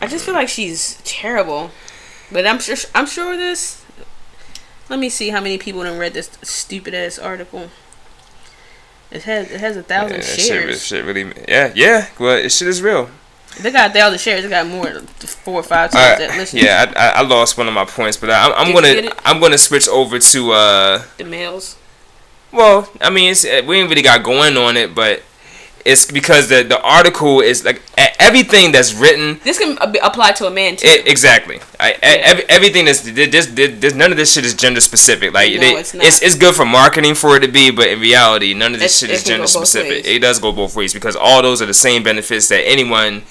I just feel like she's terrible, but I'm sure I'm sure this. Let me see how many people have read this stupid ass article. It has it has a thousand Yeah, that shit, shares. shit really, yeah, yeah. Well, it shit is real. They got a thousand shares. They got more than four or five times right, that listen. yeah, I, I, I lost one of my points, but I, I'm, I'm gonna? I'm gonna switch over to uh. The males. Well, I mean, it's, uh, we ain't really got going on it, but it's because the the article is like everything that's written. This can uh, apply to a man too. It, exactly. I, every, everything that's this, this, this none of this shit is gender specific. Like No, they, it's not. it's it's good for marketing for it to be, but in reality, none of this It's- shit it is gender specific. It does go both ways because all those are the same benefits that anyone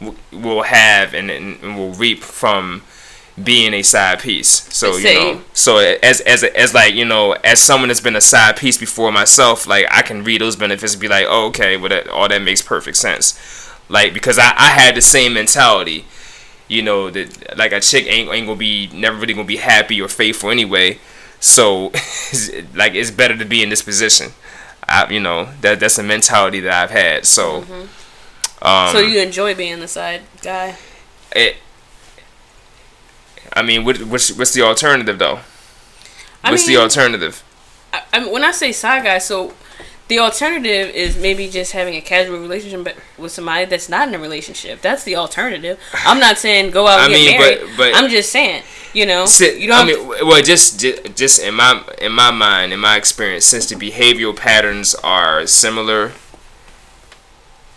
w- will have and, and will reap from being a side piece. So you know, so as as as like you know, as someone that's been a side piece before myself, like I can read those benefits and be like, oh, okay, well that all that makes perfect sense. Like because I I had the same mentality you know that like a chick ain't, ain't gonna be never really gonna be happy or faithful anyway so like it's better to be in this position I, you know that that's a mentality that i've had so um so you enjoy being the side guy. it i mean what, what's, what's the alternative though I what's mean, the alternative I, I mean, when I say side guy, so the alternative is maybe just having a casual relationship but- with somebody that's not in a relationship. That's the alternative. I'm not saying go out and I get mean, married. but- but- I'm just saying, you know, Sit, you don't. I mean, well, just, just in my in my mind, in my experience, since the behavioral patterns are similar,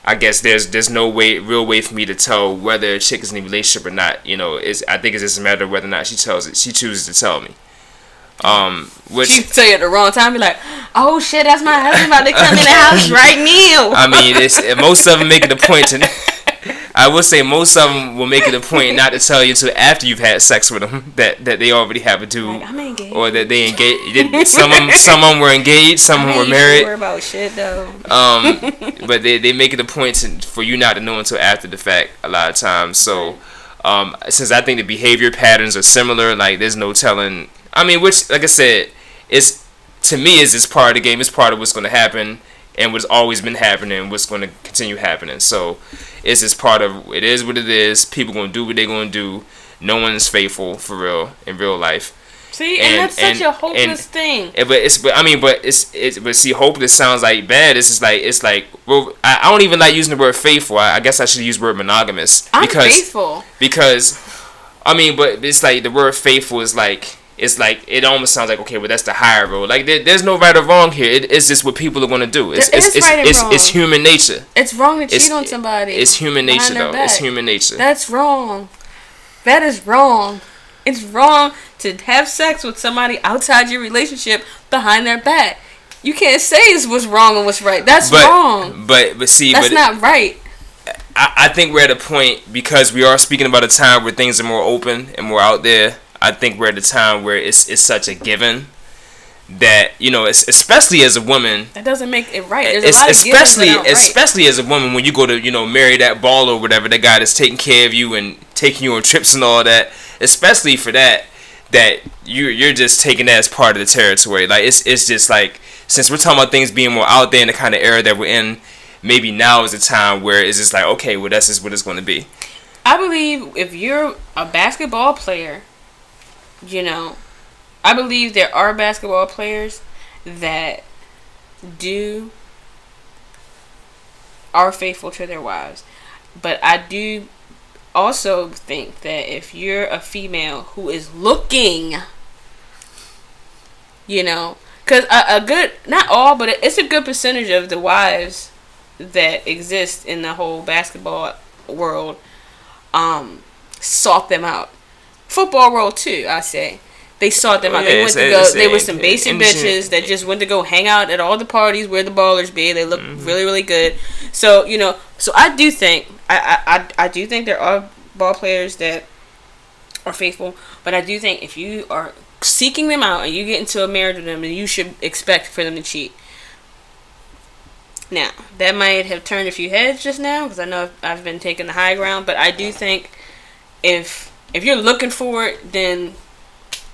I guess there's there's no way, real way for me to tell whether a chick is in a relationship or not. You know, is I think it's just a matter of whether or not she tells it. She chooses to tell me. Um, which she say it at the wrong time, be like, "Oh shit, that's my husband about to come in the house right now." I mean, it's most of them make it a point to. I will say most of them will make it a point not to tell you until after you've had sex with them that, that they already have a dude Like, I'm engaged. or that they engaged. Some of them, some of them were engaged, some of them were married. Sure about shit though. Um, but they, they make it a point to, for you not to know until after the fact a lot of times. So, um, since I think the behavior patterns are similar, like there's no telling. I mean, which like I said, it's to me is it's part of the game. It's part of what's going to happen and what's always been happening and what's going to continue happening. So, it's just part of it is what it is. People going to do what they're going to do. No one is faithful for real in real life. See, and, And- that's such and- a hopeless and- thing. Yeah, but it's but I mean but it's it's but see hopeless sounds like bad. It's just like it's like well I, I don't even like using the word faithful. I, I guess I should use the word monogamous I'm because faithful. because I mean but it's like the word faithful is like it's like it almost sounds like okay well that's the higher road. Like there, there's no right or wrong here. It, it's just what people are gonna do. It's There it's is it's, right and it's, it's human nature. It's wrong to cheat on somebody. It's human nature though. It's human nature. That's wrong. That is wrong. It's wrong to have sex with somebody outside your relationship behind their back. You can't say it's what's wrong and what's right. That's but wrong. but but see That's but not right. I, I think we're at a point because we are speaking about a time where things are more open and more out there. I think we're at a time where it's it's such a given that you know, especially as a woman, That doesn't make it right. There's it's, a lot of especially that aren't right. especially as a woman when you go to you know marry that ball or whatever, the guy that's taking care of you and taking you on trips and all that. Especially for that, that you you're just taking that as part of the territory. Like it's it's just like since we're talking about things being more out there in the kind of era that we're in, maybe now is the time where it's just like okay, well that's just what it's going to be. I believe if you're a basketball player, you know, I believe there are basketball players that do are faithful to their wives. But I do also think that if you're a female who is looking, you know, because a, a good, not all, but it's a good percentage of the wives that exist in the whole basketball world um sought them out. Football world too, I say. They sought them out. yeah, they went to go. They were some basic bitches that just went to go hang out at all the parties where the ballers be. They look Mm-hmm. really, really good. So you know, so I do think I, I I I do think there are ball players that are faithful, but I do think if you are seeking them out and you get into a marriage with them, then you should expect for them to cheat. Now, that might have turned a few heads just now because I know I've been taking the high ground, but I do think if if you're looking for it, then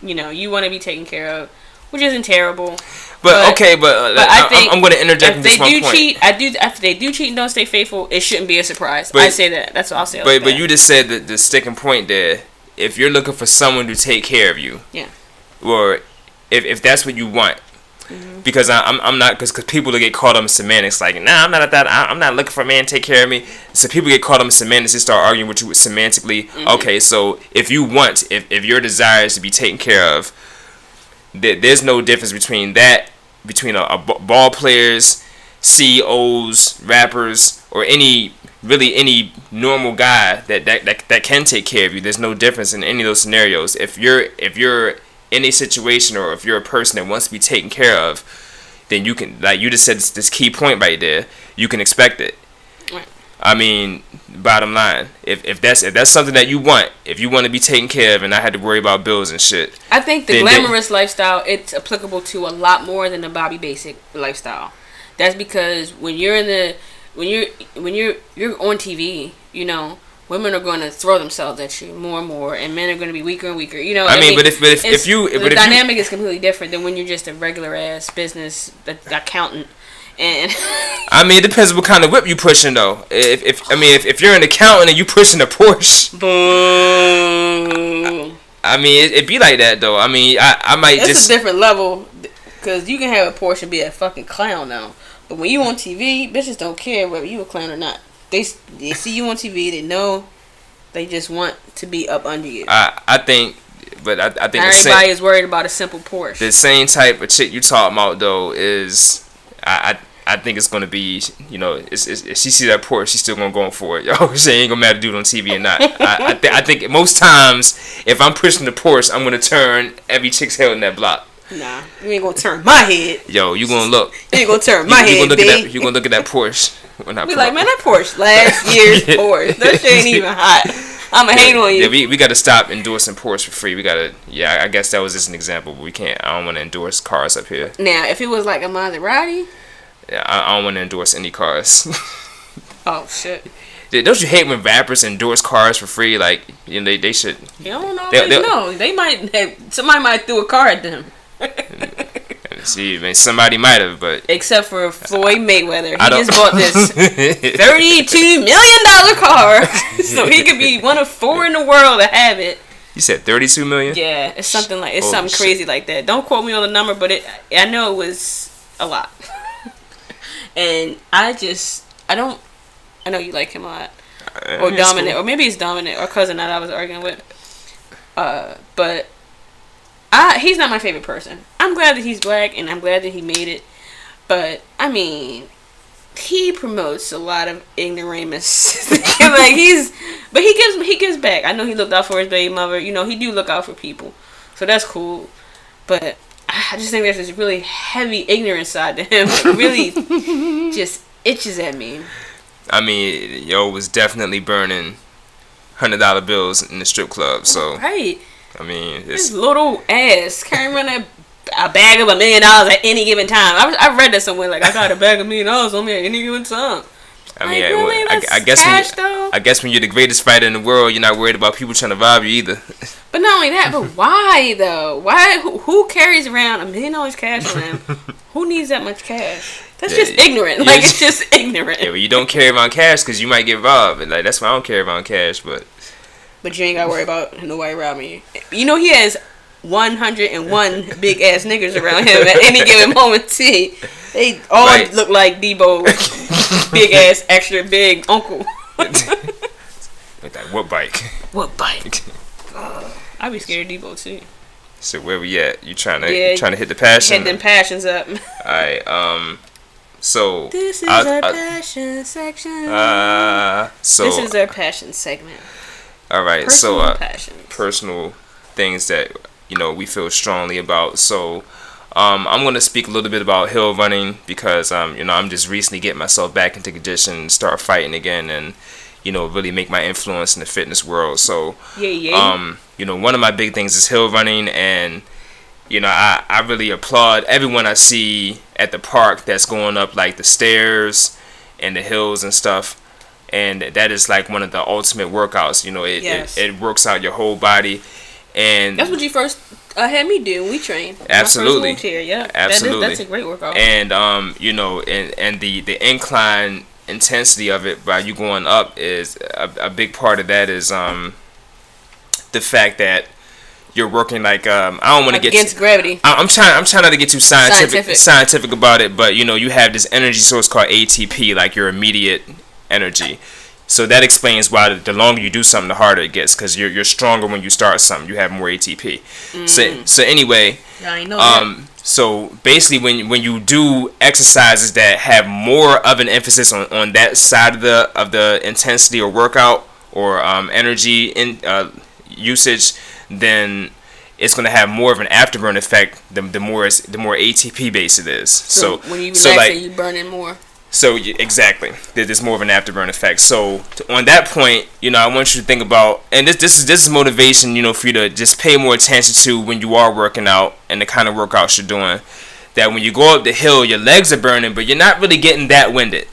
you know you want to be taken care of which isn't terrible. But, But- okay, but, uh, But I I think I'm going to interject if they one do point. cheat, I do. If they do cheat and don't stay faithful, it shouldn't be a surprise. But- I say that. That's what I'll say. But but you just said that the sticking point there. If you're looking for someone to take care of you, Yeah. or if, if that's what you want, Mm-hmm. because I, I'm I'm not because people get caught up in semantics like nah I'm not at that I, I'm not looking for a man to take care of me. So people get caught up in semantics and start arguing with you semantically. Mm-hmm. Okay, so if you want if if your desire is to be taken care of, there, there's no difference between that between a, ball players, CEOs, rappers, or any really any normal guy that, that that that can take care of you. There's no difference in any of those scenarios. If you're if you're in a situation or if you're a person that wants to be taken care of, then you can like you just said this, this key point right there. You can expect it. Right. I mean, bottom line, if, if that's if that's something that you want, if you want to be taken care of and not have to worry about bills and shit, I think the Then- then- glamorous lifestyle it's applicable to a lot more than the Bobby Basic lifestyle. That's because when you're in the when you're when you're you're on TV, you know, women are going to throw themselves at you more and more, and men are going to be weaker and weaker. You know, I mean, but if- but if- if you- the but if you- dynamic is completely different than when you're just a regular ass business accountant. And I mean, it depends what kind of whip you pushing though. If, if I mean, if, if you're an accountant and you pushing a Porsche, boom, I mean, it, it be like that though. I mean, I, I might it's just a different level because you can have a Porsche and be a fucking clown now. But when you on TV, bitches don't care whether you a clown or not. They they see you on TV, they know, they just want to be up under you. I I think, but I, I think Not same, everybody is worried about a simple Porsche. the same type of chick you talking about though is I. I I think it's gonna be, you know, it's, it's, if she see that Porsche, she's still gonna go for it. Yo, she ain't gonna matter do it on TV or not. I, I, th- I think most times, if I'm pushing the Porsche, I'm gonna turn every chick's head in that block. Nah, you ain't gonna turn my head. Yo, you gonna look. You ain't gonna turn my you head, gonna look at that. You gonna look at that Porsche when I Be like, man, that Porsche last year's. Porsche. That shit ain't even hot. I'ma hate on you. Yeah, we, we got to stop endorsing Porsche for free. We got to, yeah, I guess that was just an example, but we can't. I don't want to endorse cars up here. now, if it was like a Maserati, Yeah, I, I don't want to endorse any cars. oh shit. Yeah, Don't you hate when rappers endorse cars for free? Like, you know, they, they should. You don't always They'll- they'll- know. They might somebody might threw a car at them. See, I mean, somebody might have, but. Except for Floyd Mayweather. He just bought this thirty-two million dollar car, so he could be one of four in the world to have it. you said 32 million? Yeah, it's something like it's Holy something shit. crazy like that. Don't quote me on the number, but it I know it was a lot. and I just I don't I know you like him a lot. Uh, Or dominant cool. or maybe it's dominant or cousin that I was arguing with. Uh but I he's not my favorite person. I'm glad that he's black and I'm glad that he made it. But I mean he promotes a lot of ignoramus. like he's, but he gives he gives back. I know he looked out for his baby mother. You know he do look out for people, so that's cool. But I just think there's this really heavy ignorance side to him. That really just itches at me. I mean, yo was definitely burning $100 bills in the strip club, so, Right, I mean, his little ass carrying around that a bag of a million dollars at any given time. I, I read that somewhere. Like I got a bag of million dollars on me at any given time. I mean, Like, I- really? I, I guess cash, when you, I guess when you're the greatest fighter in the world, you're not worried about people trying to rob you either. But not only that, but why though? Why? Who, who carries around a million dollars cash on them? who needs that much cash? That's Yeah, just ignorant. yeah, Like it's- just ignorant. yeah, but you don't carry around cash because you might get robbed. And like that's why I don't carry around cash. But But you ain't got to worry about nobody around me. You know he has 101 big ass niggas around him at any given moment. See, they all Right. look like Debo, big ass, extra big uncle. with that what bike? What bike? I'd be scared of Debo too. So where we at? You trying to Yeah, you trying to hit the passion? Had them passions up. All right. Um. So. This is I- our I- passion section. Uh. So. this is our passion segment. All right. Personal So. Uh, passions. personal things that you know we feel strongly about. So um, I'm gonna speak a little bit about hill running because um, you know I'm just recently getting myself back into condition, start fighting again, and you know really make my influence in the fitness world. So Yeah, yeah. um, you know one of my big things is hill running, and you know I I really applaud everyone I see at the park that's going up like the stairs and the hills and stuff. And that is like one of the ultimate workouts. You know, it, Yes. it, it works out your whole body. And That's what you first had me do. We train. Absolutely. Here, yeah. Absolutely. That is, that's a great workout. and um, you know, and and the the incline intensity of it by you going up is a, a big part of that is um the fact that you're working like um I don't want to get against gravity. I- I'm trying. I'm trying not to get too scientific, Scientific. scientific about it, but you know, you have this energy source called ATP, like your immediate energy. So that explains why the longer you do something, the harder it gets, because you're you're stronger when you start something. You have more ATP. So so anyway, yeah, I know that. um, so basically, when when you do exercises that have more of an emphasis on, on that side of the of the intensity or workout or um, energy in uh, usage, then it's going to have more of an afterburn effect. The, the more it's, the more ATP based it is. So, when you relax, so like you burning more. So exactly, There- there's more of an afterburn effect. So to, on that point, you know, I want you to think about, and this this is this is motivation, you know, for you to just pay more attention to when you are working out and the kind of workouts you're doing. That when you go up the hill, your legs are burning, but you're not really getting that winded.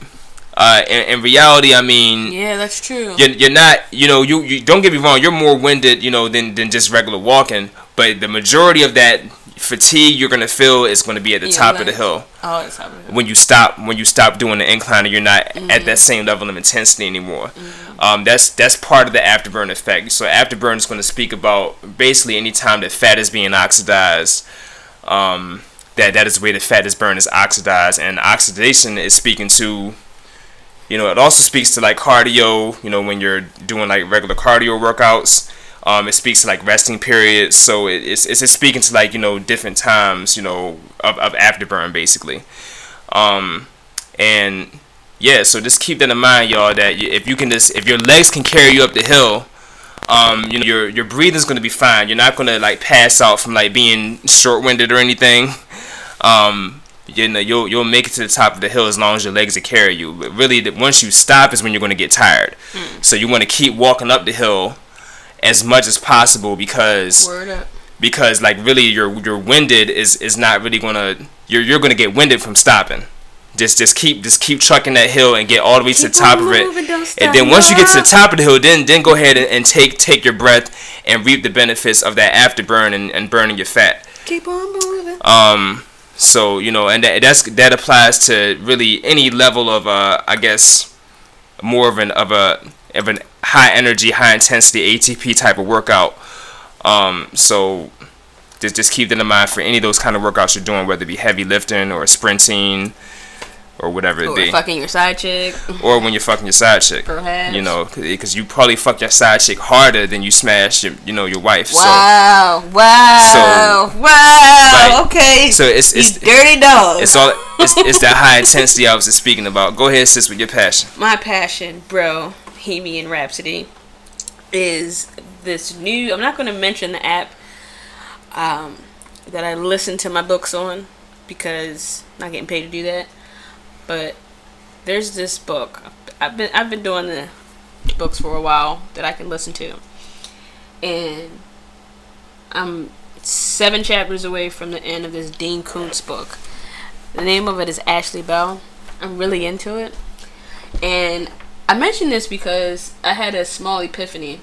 Uh, in, in reality, I mean, Yeah, that's true. you're, you're not, you know, you, you don't get me wrong, you're more winded, you know, than, than just regular walking. But the majority of that fatigue you're gonna feel is gonna be at the Yeah, top of the hill Oh, when you stop when you stop doing the incline and you're not at that same level of intensity anymore. Um, that's that's part of the afterburn effect. So afterburn is going to speak about basically any time that fat is being oxidized. Um, that that is where the fat is burned is oxidized, and oxidation is speaking to. You know, it also speaks to like cardio. You know, when you're doing like regular cardio workouts. Um, it speaks to like resting periods, so it, it's it's just speaking to like you know different times, you know, of, of afterburn basically. Um, and yeah, so just keep that in mind, y'all. That if you can just, if your legs can carry you up the hill, um, you know, your your breathing's gonna be fine. You're not gonna like pass out from like being short-winded or anything. Um, you know, you'll you'll make it to the top of the hill as long as your legs will carry you. But really, the, once you stop is when you're gonna get tired. So you want to keep walking up the hill as much as possible because Word up. because like really your your winded is is not really gonna you're you're gonna get winded from stopping. Just just keep just keep trucking that hill and get all the way to the top of it. And then once you get to the top of the hill, then then go ahead and, and take take your breath and reap the benefits of that afterburn and, and burning your fat. Keep on moving. Um so you know and that that's that applies to really any level of uh I guess more of an of a of an high energy, high intensity ATP type of workout. Um, so just just keep that in mind for any of those kind of workouts you're doing, whether it be heavy lifting or sprinting or whatever it Or be, fucking your side chick. or when you're fucking your side chick. Perhaps. You know, because you probably fuck your side chick harder than you smash your, you know, your wife. Wow! wow! wow! like, okay. So, so it's you it's dirty dog. it's all it's, it's that high intensity I was just speaking about. Go ahead, sis, with your passion. my passion, bro, Bohemian Rhapsody, is this new. I'm not going to mention the app um, that I listen to my books on because I'm not getting paid to do that. But there's this book. I've been I've been doing the books for a while that I can listen to, and I'm seven chapters away from the end of this Dean Koontz book. The name of it is Ashley Bell. I'm really into it. And I mention this because I had a small epiphany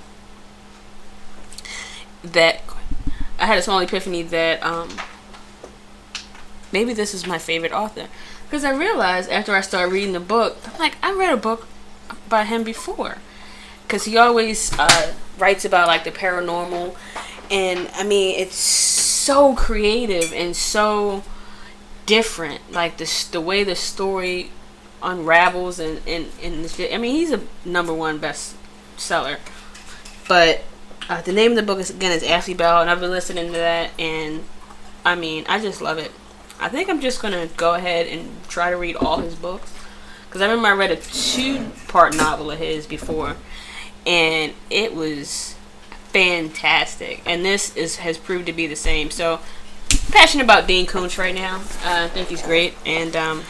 that I had a small epiphany that um maybe this is my favorite author. Because I realized after I started reading the book I'm like I read a book by him before. Because he always uh, writes about like the paranormal. And I mean it's so creative and so different. Like the the way the story unravels and and, and. I mean he's a number one best seller but uh, the name of the book is again is Ashley Bell and I've been listening to that and I mean I just love it. I think I'm just gonna go ahead and try to read all his books because I remember I read a two part novel of his before and it was fantastic. And this is has proved to be the same. So passionate about Dean Koontz right now. Uh, I think he's great and um,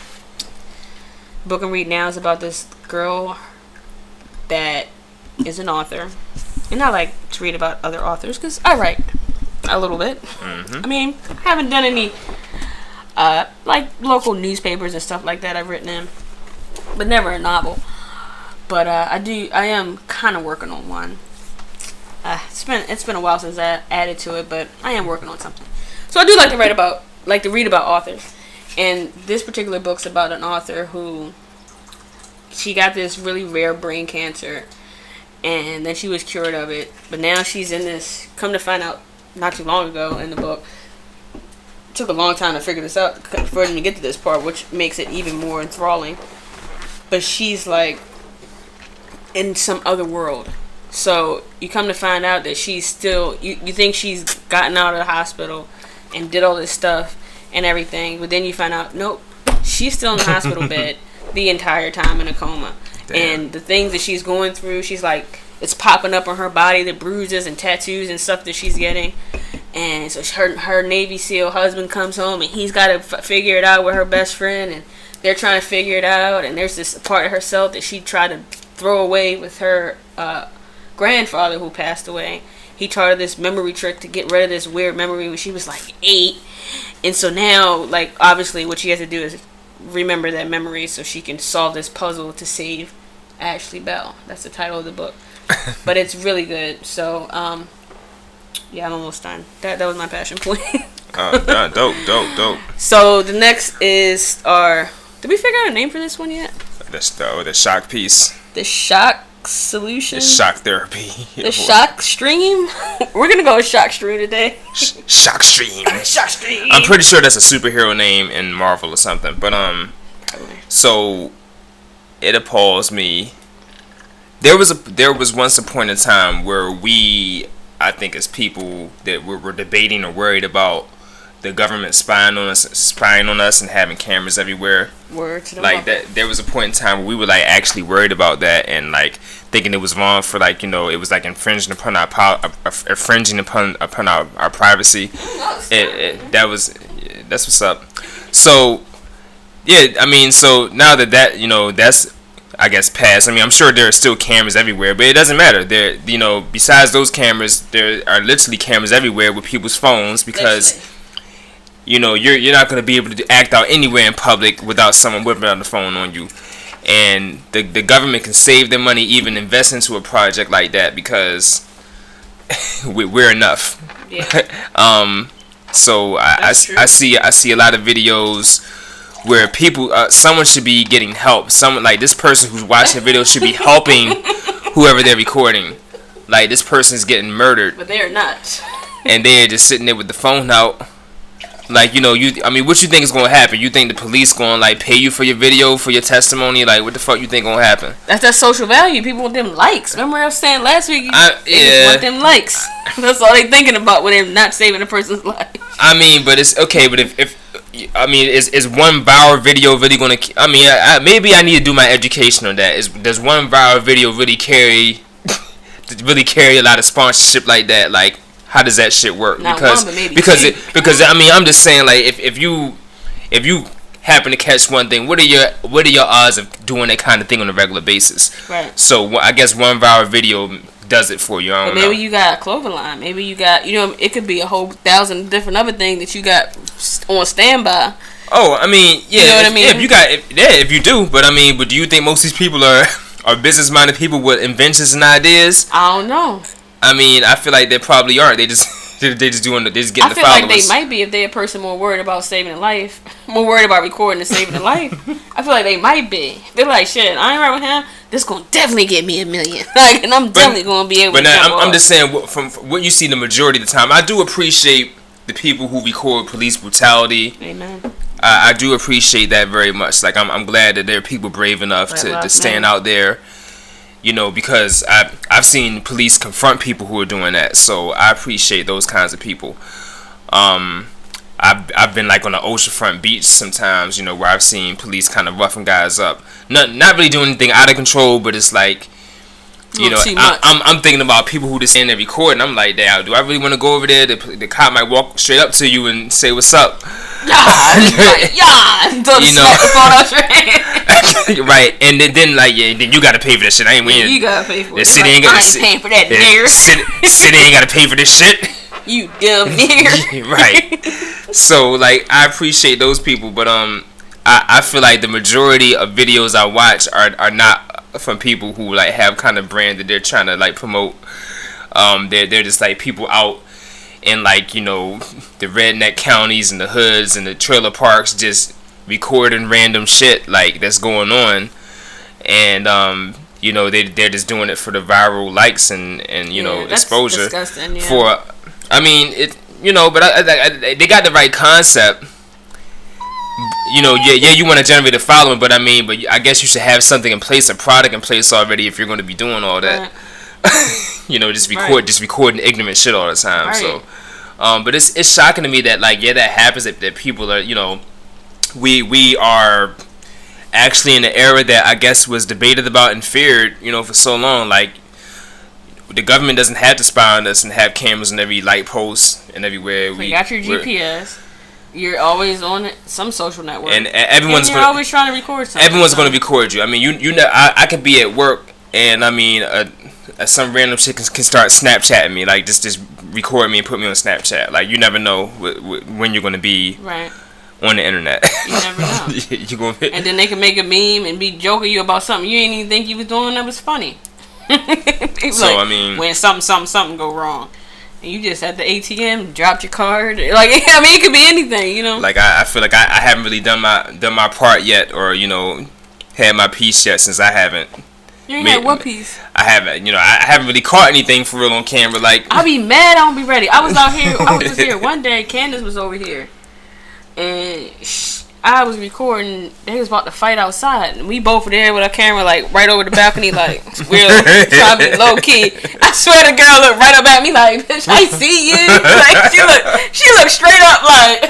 book I'm reading now is about this girl that is an author. And I like to read about other authors because I write a little bit. I mean I haven't done any uh, like local newspapers and stuff like that I've written in but never a novel. But uh, I do I am kind of working on one. Uh, it's been it's been a while since I added to it, but I am working on something. So I do like to write about, like to read about authors, and this particular book's about an author who she got this really rare brain cancer, and then she was cured of it. But now she's in this. Come to find out, not too long ago in the book, it took a long time to figure this out for them to get to this part, which makes it even more enthralling. But she's like in some other world. So you come to find out that she's still you, you think she's gotten out of the hospital and did all this stuff and everything, but then you find out nope, she's still in the hospital bed the entire time in a coma. Damn. And the things that she's going through, she's like it's popping up on her body, the bruises and tattoos and stuff that she's getting. And so her her Navy SEAL husband comes home and he's got to f- figure it out with her best friend and they're trying to figure it out. And there's this part of herself that she tried to throw away with her uh, grandfather who passed away. He taught her this memory trick to get rid of this weird memory when she was like eight. And so now, like, obviously, what she has to do is remember that memory so she can solve this puzzle to save Ashley Bell. That's the title of the book. but it's really good. So, um, yeah, I'm almost done. That that was my passion point. Oh, nah, dope, dope, dope. so the next is our. Did we figure out a name for this one yet? That's the, the shock piece. The shock solution. The shock therapy. The shock stream. We're gonna go with shock stream today. Sh- shock stream. shock stream. I'm pretty sure that's a superhero name in Marvel or something. But um, so it appalls me. There was a there was once a point in time where we, I think, as people that were, were debating or worried about the government spying on us, spying on us, and having cameras everywhere. Word to the Like mother. that, there was a point in time where we were like actually worried about that and like thinking it was wrong for like you know it was like infringing upon our po- uh, uh, infringing upon upon our, our privacy. It, it, that was that's what's up. So yeah, I mean, so now that that you know that's I guess past. I mean, I'm sure there are still cameras everywhere, but it doesn't matter. There, you know, besides those cameras, there are literally cameras everywhere with people's phones because Literally. You know you're you're not going to be able to act out anywhere in public without someone whipping out the phone on you and the the government can save their money even invest into a project like that because we, we're enough Yeah. um so I, I, I see I see a lot of videos where people uh, someone should be getting help someone like this person who's watching the video should be helping whoever they're recording like this person's getting murdered But they're not. and they're just sitting there with the phone out. Like you know, you I mean, what you think is gonna happen? You think the police gonna like pay you for your video for your testimony? Like, what the fuck you think gonna happen? That's that social value. People want them likes. Remember I was saying last week? I- they just yeah. want them likes. That's all they thinking about when they're not saving a person's life. I mean, but it's okay. But if if I mean, is is one viral video really gonna? I mean, I, I, maybe I need to do my education on that. Is does one viral video really carry really carry a lot of sponsorship like that? Like, how does that shit work? Not because one, maybe because two. it because I mean, I'm just saying like if if you if you happen to catch one thing, what are your what are your odds of doing that kind of thing on a regular basis? Right. So I guess one viral video does it for you. But don't know. maybe you got a clothing line. Maybe you got, you know, it could be a whole thousand different other things that you got on standby. Oh, I mean, yeah. You know what if, I mean? yeah, if you got, if, yeah, if you do, but I mean, but do you think most of these people are are business minded people with inventions and ideas? I don't know. I mean, I feel like they probably aren't. They just they they just doing the, they just getting I the feel followers. like they might be if they're a person more worried about saving a life, more worried about recording and saving a life. I feel like they might be. They're like, shit, I ain't right with him. This gonna definitely get me a million. Like, and I'm definitely gonna be able But to. now, I'm, I'm just saying, what- from, from what you see the majority of the time, I do appreciate the people who record police brutality. Amen. I, I do appreciate that very much. Like I'm, I'm glad that there are people brave enough to, to stand out there. You know, because I I've seen police confront people who are doing that. So I appreciate those kinds of people. Um, I've I've been like on the oceanfront beach sometimes. You know, where I've seen police kind of roughing guys up. Not not really doing anything out of control, but it's like. You know, I, much. I'm, I'm thinking about people who just stand there recording. I'm like, damn, do I really want to go over there? The, the cop might walk straight up to you and say, "What's up?" Yeah, yeah. Don't You know. smack the phone out right, and then, then like yeah, then you gotta pay for this shit. I ain't waiting. You gotta pay for the it. city Like, ain't got I the ain't paying for that, nigger. City, city ain't gotta pay for this shit. You dumb nigger. right. So like I appreciate those people, but um, I, I feel like the majority of videos I watch are are not from people who like have kind of brand that they're trying to like promote. Um, they're they're just like people out in like you know the redneck counties and the hoods and the trailer parks just recording random shit like that's going on, and um, you know they they're just doing it for the viral likes and and you Yeah, know exposure yeah. for. I mean it. You know, but I, I, I, they got the right concept. You know, yeah, yeah, you want to generate a following, but I mean, but I guess you should have something in place, a product in place already, if you're going to be doing all that. you know, just record, Right. just recording ignorant shit all the time. Right. So, um, but it's it's shocking to me that like yeah, that happens. That, that people are you know, we we are actually in an era that I guess was debated about and feared you know for so long. Like the government doesn't have to spy on us and have cameras in every light post and everywhere. We you got your GPS. You're always on some social network. and, everyone's and you're gonna, always trying to record something. everyone's so- going to record you. I mean, you you know, I, I could be at work and I mean, uh, uh, some random chick can, can start Snapchatting me, like just just record me and put me on Snapchat. Like you never know wh- wh- when you're going to be Right. on the internet. You never know. you're going to And then they can make a meme and be joking you about something you didn't even think you was doing that was funny. So, like, I mean- when something, something, something go wrong, and you just at the ATM, dropped your card. Like, I mean, it could be anything, you know. like I, I feel like I, I haven't really done my done my part yet, or you know, had my piece yet since I haven't. you ain't me- had one piece. I haven't, you know, I, haven't really caught anything for real on camera. Like, I'll be mad. I don't be ready. I was out here. I was just here one day. Candace was over here, and sh- I was recording. They was about to fight outside, and we both were there with our camera like right over the balcony, like we're trying to be low key. I swear the girl looked right up at me like, "Bitch, I see you." Like she looked, she looked straight up like.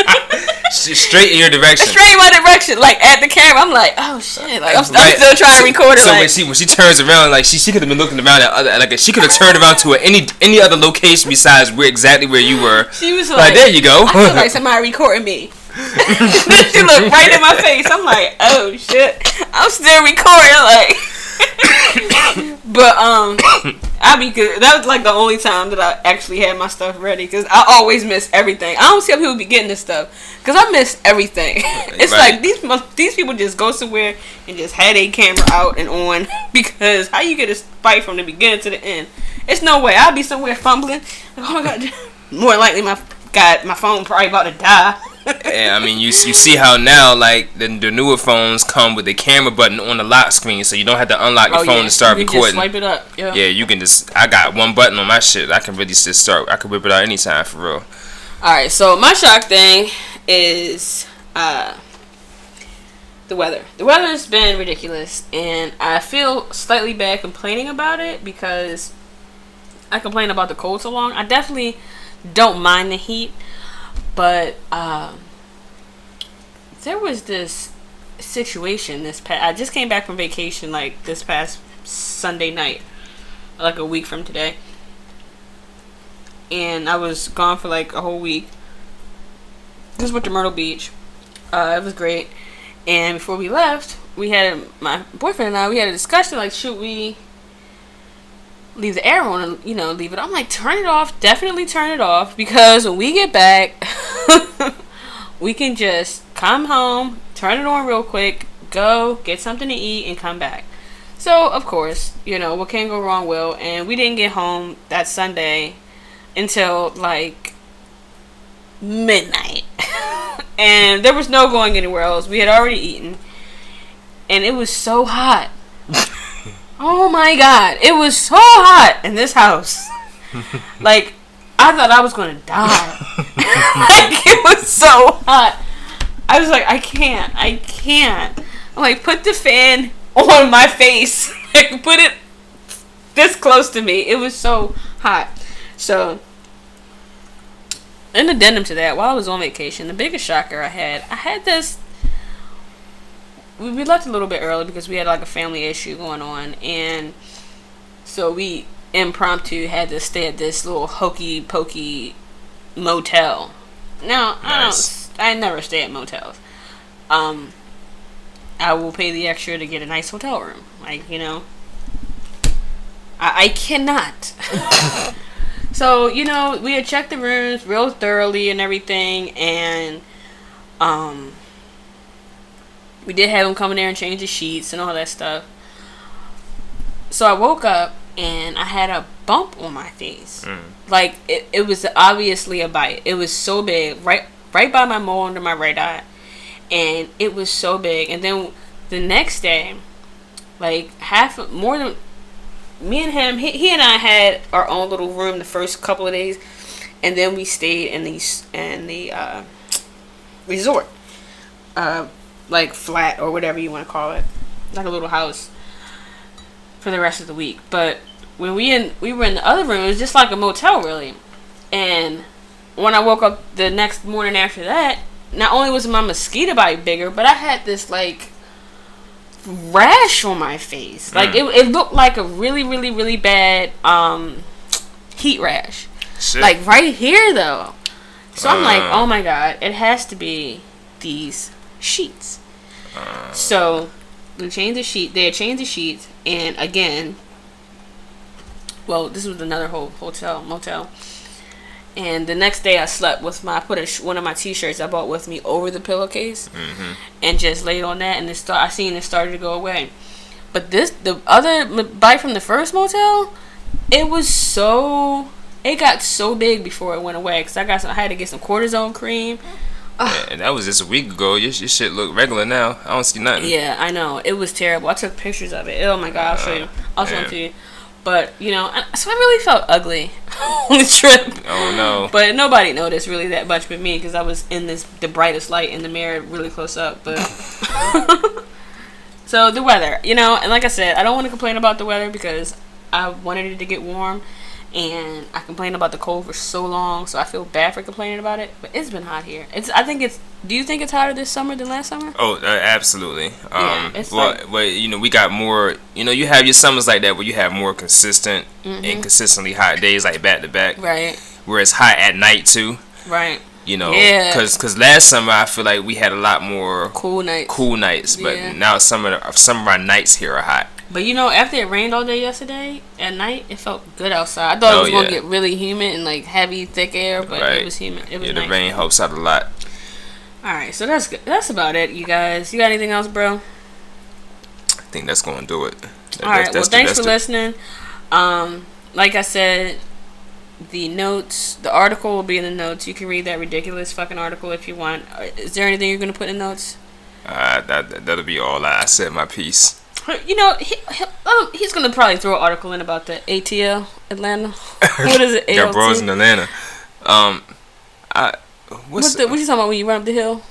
straight in your direction. Straight in my direction, like at the camera. I'm like, oh shit! Like I'm, I'm still trying to record it. So when she when she turns around, like she she could have been looking around at other like she could have turned around to any any other location besides where exactly where you were. she was Like like, there you go. I feel like somebody recording me. She looked right in my face. I'm like, oh shit. I'm still recording, like. but um, I be good. That was like the only time that I actually had my stuff ready because I always miss everything. I don't see how people be getting this stuff because I miss everything. it's Right. like these these people just go somewhere and just had a camera out and on because how you get a fight from the beginning to the end? It's no way. I'll be somewhere fumbling. Like, oh my god. More likely, my God, my phone probably about to die. Yeah, I mean, you you see how now like the, the newer phones come with the camera button on the lock screen, so you don't have to unlock your oh phone yeah, to start you can recording. Just swipe it up. Yeah. yeah, you can just. I got one button on my shit. I can really just start. I can whip it out anytime for real. All right. So my shock thing is uh, the weather. The weather has been ridiculous, and I feel slightly bad complaining about it because I complain about the cold so long. I definitely don't mind the heat, but um, there was this situation this past. I just came back from vacation like this past Sunday night, like a week from today, and I was gone for like a whole week. Just went to Myrtle Beach. Uh, it was great. And before we left, we had my boyfriend and I. We had a discussion like, should we leave the air on and you know leave it? I'm like, turn it off. Definitely turn it off because when we get back, we can just come home, turn it on real quick, go get something to eat, and come back. So of course, you know what can go wrong will. And we didn't get home that Sunday until like midnight. and there was no going anywhere else. We had already eaten. And it was so hot. oh my god. It was so hot in this house. like I thought I was to die. like it was so hot. I was like I can't. I can't. I'm like put the fan on my face. like put it this close to me. It was so hot. So in addendum to that, while I was on vacation, the biggest shocker I had, I had this. We, we left a little bit early because we had like a family issue going on, and so we impromptu had to stay at this little hokey pokey motel. Now Nice. I don't. I never stay at motels. Um, I will pay the extra to get a nice hotel room. Like you know, I, I cannot. So, you know, we had checked the rooms real thoroughly and everything, and um, we did have him come in there and change the sheets and all that stuff. So I woke up and I had a bump on my face. Mm. Like it, it was obviously a bite. It was so big, right right by my mole under my right eye, and it was so big. And then the next day, like half more than me and him, he, he and I had our own little room the first couple of days, and then we stayed in the in the uh, resort, uh, like flat or whatever you want to call it, like a little house for the rest of the week. But when we in we were in the other room, it was just like a motel really. And when I woke up the next morning after that, not only was my mosquito bite bigger, but I had this like rash on my face. Like it, it looked like a really, really, really bad um heat rash. Like right here though. So I'm like, Uh. oh my god, it has to be these sheets. So we changed the sheet. They had changed the sheets, and again, well, this was another whole hotel motel. And the next day, I slept with my I put a one of my t-shirts I bought with me over the pillowcase, mm-hmm. and just laid on that. And it start I seen it started to go away. But this the other bite from the first motel, it was so it got so big before it went away because I got some, I had to get some cortisone cream. And that was just a week ago. Your, your shit look regular now. I don't see nothing. Yeah, I know it was terrible. I took pictures of it. Oh my god, uh, I'll show you. I'll show it to you. But you know, I, so I really felt ugly on the trip. Oh no. But nobody noticed really that much but me because I was in this the brightest light in the mirror, really close up. But so the weather, you know, and like I said, I don't want to complain about the weather because I wanted it to get warm, and I complained about the cold for so long, so I feel bad for complaining about it. But it's been hot here. It's I think it's. Do you think it's hotter this summer than last summer? Oh, uh, absolutely. Yeah, Um, it's well, like- well, you know, we got more. You know, you have your summers like that where you have more consistent Mm-hmm. and consistently hot days, like back to back. Right. Where it's hot at night too. Right. You know, Yeah. because cause last summer I feel like we had a lot more Cool nights. cool nights, but Yeah. now some of the, some of our nights here are hot. But you know, after it rained all day yesterday, at night it felt good outside. I thought Oh, it was gonna get really humid and like heavy, thick air, but Right. it was humid. It was Yeah, the rain helps out a lot. All right, so that's good. That's about it, you guys. You got anything else, bro? I think that's gonna do it. That- All right. Well, the- thanks for the- listening. Um, like I said, the notes, the article will be in the notes. You can read that ridiculous fucking article if you want. Uh, Is there anything you're gonna put in notes? Uh, that that'll be all. I said my piece. You know, he, um, he's gonna probably throw an article in about the ATL Atlanta. what is it? Got bros in Atlanta. Um, I what's What's the, what you talking about when you run up the hill?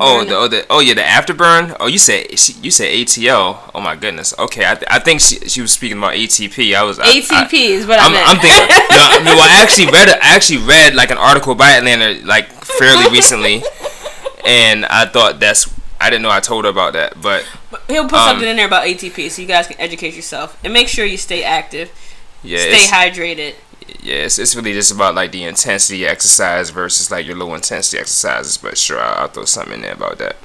Oh, the, oh, the, oh yeah, the afterburn. Oh, you said she- you said ATL. Oh my goodness. Okay, I, th- I think she, she was speaking about ATP. I was I- ATP I, is what I I'm, meant. I'm thinking. no, no, I actually read. I actually read like an article by Atlanta like fairly recently, and I thought that's. I didn't know I told her about that, but He'll put um, something in there about ATP so you guys can educate yourself and make sure you stay active, yeah, stay hydrated. yeah, it's, it's really just about like the intensity exercise versus like your low intensity exercises. But sure, I'll, I'll throw something in there about that.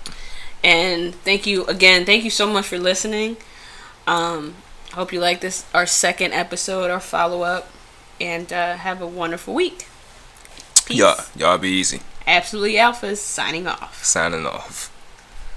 And thank you again. Thank you so much for listening. Um, I hope you like this, our second episode, our follow up, and uh, have a wonderful week. Peace. Y'all, y'all be easy. Absolutely Alphas signing off. Signing off.